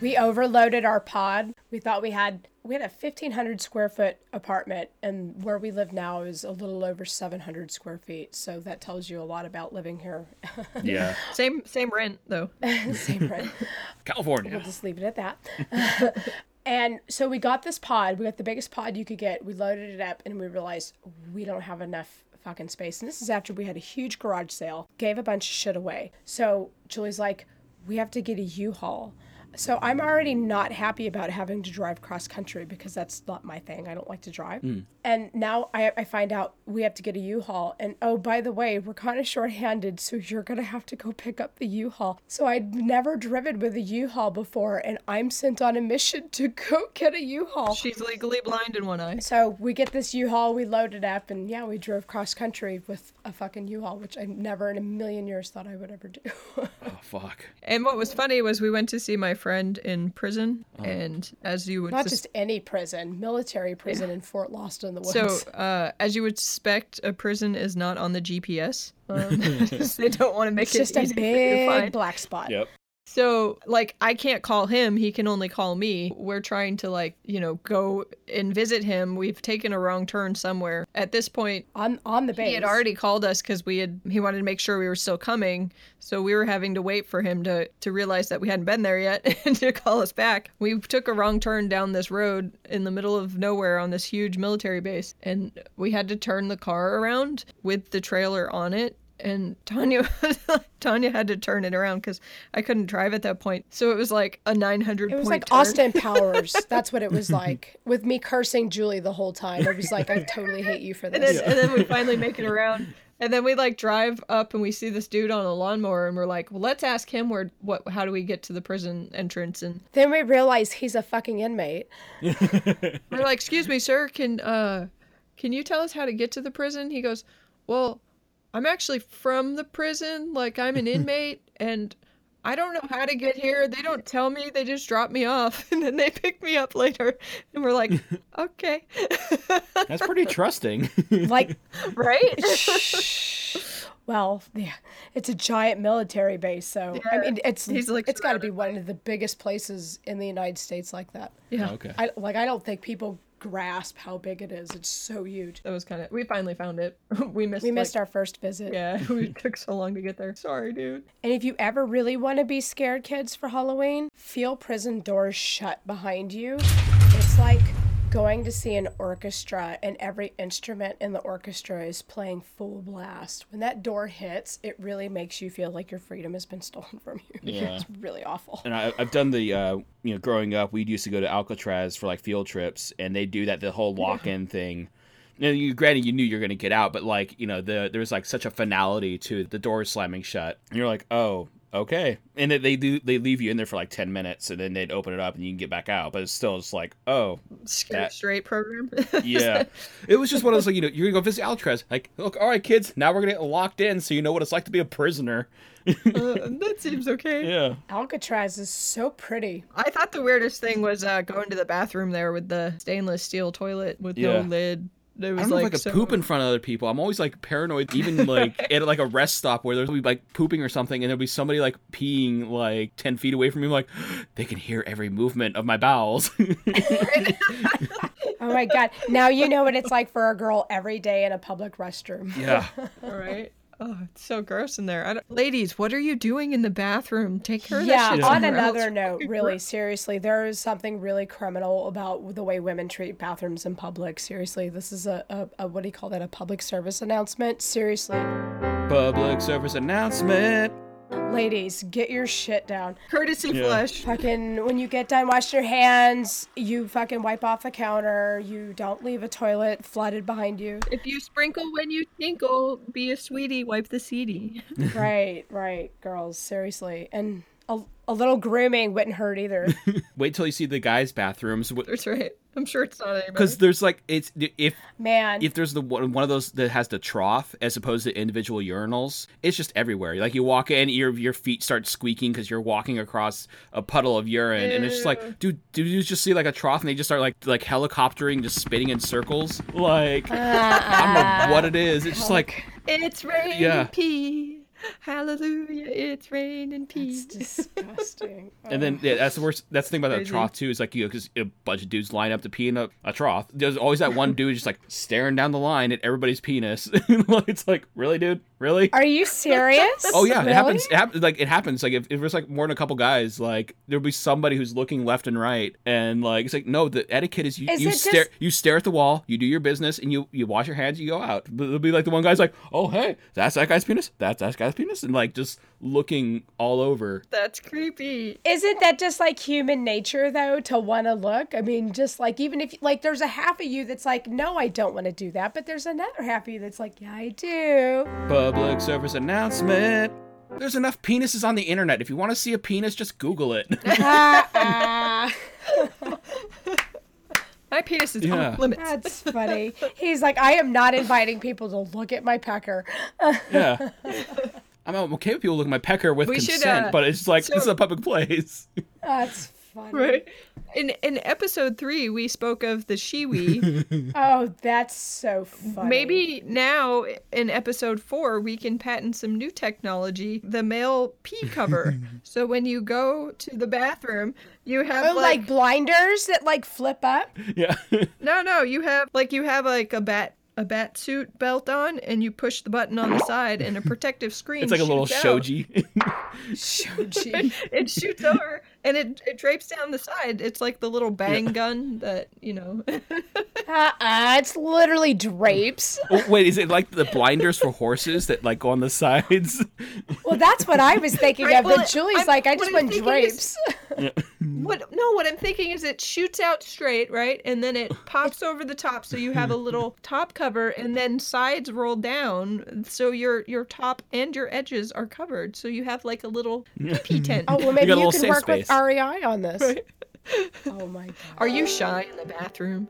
We overloaded our pod. We thought we had we had a fifteen hundred square foot apartment, and where we live now is a little over seven hundred square feet. So that tells you a lot about living here. yeah same same rent though. Same rent. California We'll just leave it at that. And so we got this pod. We got the biggest pod you could get. We loaded it up, and we realized we don't have enough fucking space. And this is after we had a huge garage sale, gave a bunch of shit away. So Julie's like, we have to get a U-Haul. So I'm already not happy about having to drive cross country because that's not my thing. I don't like to drive. Mm. And now I, I find out we have to get a U-Haul. And oh, by the way, we're kind of short-handed, so you're gonna have to go pick up the U-Haul. So I'd never driven with a U-Haul before, and I'm sent on a mission to go get a U-Haul. She's legally blind in one eye. So we get this U-Haul, we load it up, and yeah, we drove cross country with a fucking U-Haul, which I never in a million years thought I would ever do. Oh fuck. And what was funny was we went to see my friend in prison, and as you would Not sus- just any prison, military prison in Fort Lost in the Woods. so uh, as you would suspect, a prison is not on the GPS. They don't want to make it's it just a easy for you to big find. black spot. Yep. So, like, I can't call him. He can only call me. We're trying to, like, you know, go and visit him. We've taken a wrong turn somewhere. At this point, On on the base. he had already called us because we had he wanted to make sure we were still coming. So we were having to wait for him to to realize that we hadn't been there yet and to call us back. We took a wrong turn down this road in the middle of nowhere on this huge military base, and we had to turn the car around with the trailer on it. And Tanya, Tanya had to turn it around because I couldn't drive at that point. So it was like a 900. It was point like turn. Austin Powers. That's what it was like. With me cursing Julie the whole time. I was like, I totally hate you for And this. then, and then we finally make it around. And then we like drive up and we see this dude on a lawnmower and we're like, well, let's ask him where what how do we get to the prison entrance? And Then we realize he's a fucking inmate. we're like, excuse me, sir, can uh can you tell us how to get to the prison? He goes, Well, I'm actually from the prison, like I'm an inmate and I don't know how to get here. They don't tell me. They just drop me off and then they pick me up later. And we're like, okay. That's pretty trusting. Like, right? well, yeah, it's a giant military base, so I mean, it's like, it's got to be one of the biggest places in the United States like that. yeah. okay. I like I don't think people grasp how big it is. It's so huge. That was kind of. We finally found it. we missed. We like- missed our first visit. Yeah, we took so long to get there. Sorry, dude. And if you ever really want to be scared, kids, for Halloween, feel prison doors shut behind you. It's like going to see an orchestra and every instrument in the orchestra is playing full blast. When that door hits, it really makes you feel like your freedom has been stolen from you. Yeah. It's really awful. and I, I've done the, uh, you know, growing up, we used to go to Alcatraz for like field trips, and they do that the whole lock-in thing. And you, granted, you knew you're gonna get out, but like, you know, the there was like such a finality to the door slamming shut, and you're like, oh, okay. And they- they do they leave you in there for like ten minutes, and then they'd open it up and you can get back out. But it's still just like, oh, Scared That- straight program. yeah. it was just one of those like, you know, you're gonna go visit Alcatraz. Like, look, all right, kids, now we're gonna get locked in, so you know what it's like to be a prisoner. Uh, that seems okay. Yeah. Alcatraz is so pretty. I thought the weirdest thing was uh, going to the bathroom there with the stainless steel toilet with no lid. It was I don't know like, if I could so... poop in front of other people. I'm always like paranoid, even like at like a rest stop where there's be like pooping or something, and there'll be somebody like peeing like ten feet away from me. I'm like, they can hear every movement of my bowels. Oh my god. Now you know what it's like for a girl every day in a public restroom. yeah, All right. Oh, it's so gross in there. I don't... Ladies, what are you doing in the bathroom? Take care of Yeah, that shit on another else. note, really, seriously, there is something really criminal about the way women treat bathrooms in public. Seriously, this is a, a, a what do you call that? A public service announcement? Seriously. public service announcement. Ladies, get your shit down. Courtesy Yeah. flush. Fucking, when you get done washing your hands, you fucking wipe off the counter. You don't leave a toilet flooded behind you. If you sprinkle when you tinkle, be a sweetie, wipe the seedy. right, right, girls, seriously. And a, a little grooming wouldn't hurt either. Wait till you see the guys' bathrooms, That's right. I'm sure it's not anybody. because there's like it's if Man, if there's the one one of those that has the trough as opposed to individual urinals, it's just everywhere. Like you walk in, your your feet start squeaking because you're walking across a puddle of urine, and it's just like, dude, do you just see like a trough and they just start like like helicoptering, just spinning in circles? Like ah. I don't know what it is. It's just like It's rain Yeah. pee. Hallelujah, it's rain and pee. it's disgusting. And then yeah, that's the worst. That's the thing about that trough too. Is like you know, because a bunch of dudes line up to pee in a, a trough. There's always that one dude just like staring down the line at everybody's penis. it's like, really, dude, really? Are you serious? Oh yeah, Really? it happens. It like it happens. Like if, if there's like more than a couple guys, like there'll be somebody who's looking left and right, and like it's like no, the etiquette is you, Is you stare just- you stare at the wall, you do your business, and you you wash your hands, you go out. But it'll be like the one guy's like, oh hey, that's that guy's penis. That's that guy's penis and like just looking all over. That's creepy. Isn't that just like human nature though to want to look? I mean, just like even if like there's a half of you that's like, no, I don't want to do that, but there's another half of you that's like, yeah, I do. Public service announcement. There's enough penises on the internet. If you want to see a penis, just Google it. My penis is Yeah. off limits. that's funny. He's like, I am not inviting people to look at my pecker. yeah. I'm I'm okay with people looking at my pecker with We should, consent, uh, but it's like this is a public place. That's funny. Right. In in episode three, we spoke of the shiwi. Oh, that's so funny. Maybe now in episode four, we can patent some new technology, the male pee cover. so when you go to the bathroom, you have Oh, like, like, blinders that like flip up. yeah. no, no, you have like you have like a bat a bat suit belt on, and you push the button on the side, and a protective screen. It's like a little shoji. Shoji. it shoots over and it, it drapes down the side. It's like the little bang gun that you know. Uh-uh, it's literally drapes. Oh, wait, is it like the blinders for horses that like go on the sides? Well, that's what I was thinking Right, of. well, but Julie's I'm- like, I just I'm want drapes. is- what? No, what I'm thinking is it shoots out straight, right, and then it pops over the top, so you have a little top cover, and then sides roll down, so your your top and your edges are covered, so you have like a little pee tent. oh, well, maybe got a you, can work space. with REI on this. Oh my god. Are you shy in the bathroom?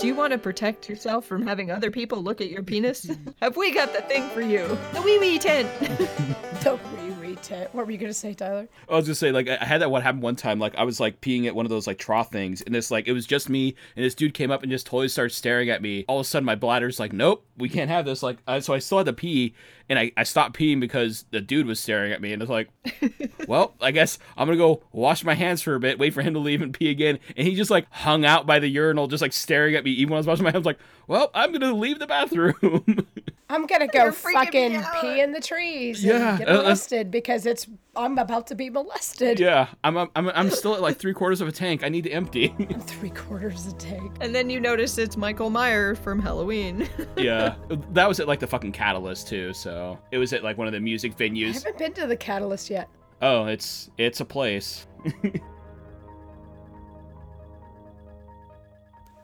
Do you want to protect yourself from having other people look at your penis? Have we got the thing for you? The wee wee tent. The wee wee tit. What were you gonna say, Tyler? I was gonna say, like, I had that what happened one time. Like, I was like peeing at one of those like trough things, and this like it was just me, and this dude came up and just totally started staring at me. All of a sudden, my bladder's like, nope, we can't have this. Like, uh, so I still had to pee, and I, I stopped peeing because the dude was staring at me, and it's like, well, I guess I'm gonna go wash my hands for a bit, wait for him to leave, and pee again. And he just like hung out by the urinal, just like staring at me. Even when I was washing my hands, like, well, I'm gonna leave the bathroom. I'm gonna go You're freaking me fucking pee in the trees Yeah, and get uh, uh, molested because it's I'm about to be molested. yeah, I'm, I'm I'm still at like three quarters of a tank. I need to empty. Three quarters of a tank. And then you notice it's Michael Meyer from Halloween. yeah, that was at like the fucking Catalyst too. So it was at like one of the music venues. I venues. haven't been to the Catalyst yet. Oh, it's it's a place.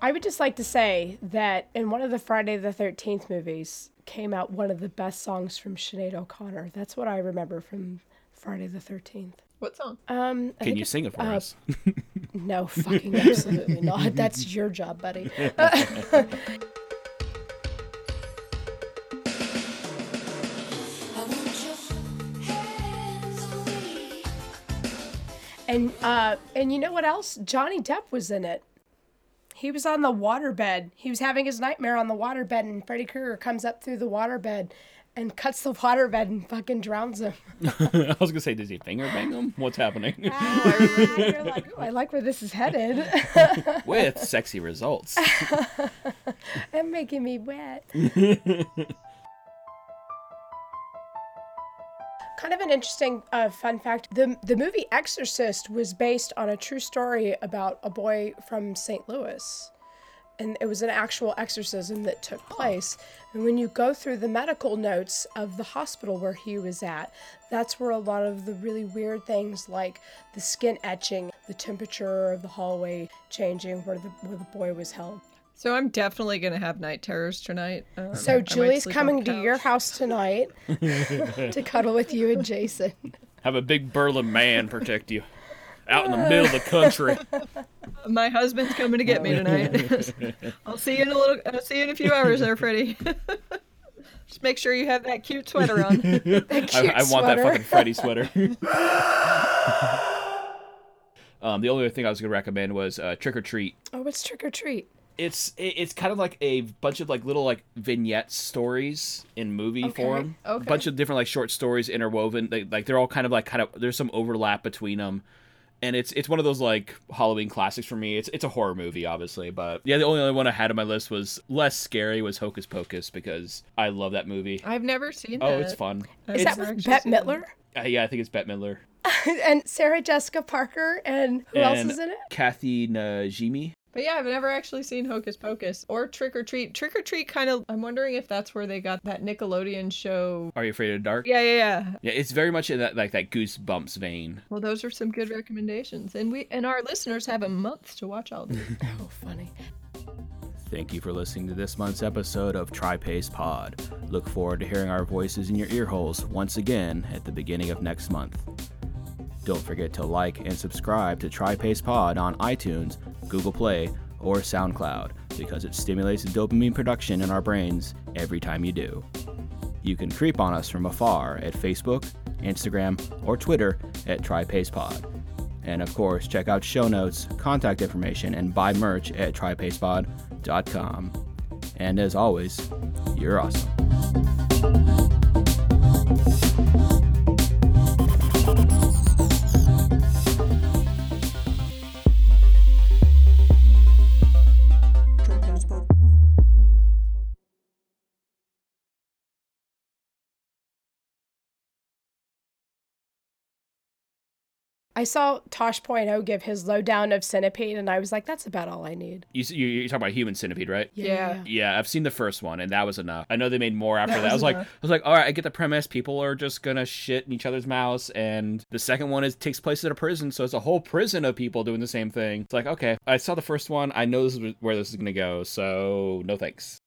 I would just like to say that in one of the Friday the 13th movies came out one of the best songs from Sinead O'Connor. That's what I remember from Friday the 13th. what song? Um, I Can you sing it for uh, us? No, fucking absolutely not. That's your job, buddy. And uh, and you know what else? Johnny Depp was in it. He was on the waterbed. He was having his nightmare on the waterbed, and Freddy Krueger comes up through the waterbed and cuts the waterbed and fucking drowns him. I was gonna say, does he finger bang him? What's happening? Oh, You're like, I like where this is headed. With sexy results. and making me wet. Kind of an interesting uh, fun fact: the the movie Exorcist was based on a true story about a boy from St. Louis, and it was an actual exorcism that took place. And when you go through the medical notes of the hospital where he was at, that's where a lot of the really weird things like the skin etching, the temperature of the hallway changing, where the where the boy was held. So I'm definitely gonna have night terrors tonight. Um, So Julie's coming to your house tonight to cuddle with you and Jason. Have a big burly man protect you. Out in the middle of the country. My husband's coming to get me tonight. I'll see you in a little. I'll see you in a few hours, there, Freddy. Just make sure you have that cute sweater on. That I, cute I want that fucking Freddy sweater. um, the only other thing I was gonna recommend was uh, Trick or Treat. Oh, what's trick or treat? It's it's kind of like a bunch of like little like vignette stories in movie Okay, form. A bunch of different like short stories interwoven. They, like they're all kind of like kind of there's some overlap between them. And it's it's one of those like Halloween classics for me. It's it's a horror movie, obviously, but yeah, the only other one I had on my list was less scary was Hocus Pocus because I love that movie. I've never seen that. Oh, that. it's fun. I've Is that never with Bette. Midler? Uh, yeah, I think it's Bette Midler. and Sarah Jessica Parker and who else is in it? Kathy Najimy. But yeah, I've never actually seen Hocus Pocus or Trick or Treat. Trick or Treat kind of. I'm wondering if that's where they got that Nickelodeon show. Are you afraid of the dark? Yeah, yeah, yeah. Yeah, it's very much in that like that Goosebumps vein. Well, those are some good recommendations, and we and our listeners have a month to watch all these. Oh, funny. Thank you for listening to this month's episode of TriPace Pod. Look forward to hearing our voices in your ear holes once again at the beginning of next month. Don't forget to like and subscribe to TriPace Pod on iTunes, Google Play, or SoundCloud because it stimulates dopamine production in our brains every time you do. You can creep on us from afar at Facebook, Instagram, or Twitter at TriPacePod. And of course, check out show notes, contact information, and buy merch at TriPacePod.com. And as always, you're awesome. I saw Tosh.0 give his lowdown of Centipede, and I was like, that's about all I need. You, you, you're talking about Human Centipede, right? Yeah. Yeah, I've seen the first one, and that was enough. I know they made more after That that. I was was like, I was like, all right, I get the premise. People are just gonna shit in each other's mouths, and the second one is takes place at a prison, so it's a whole prison of people doing the same thing. It's like, okay, I saw the first one. I know this is where this is gonna go, so no thanks.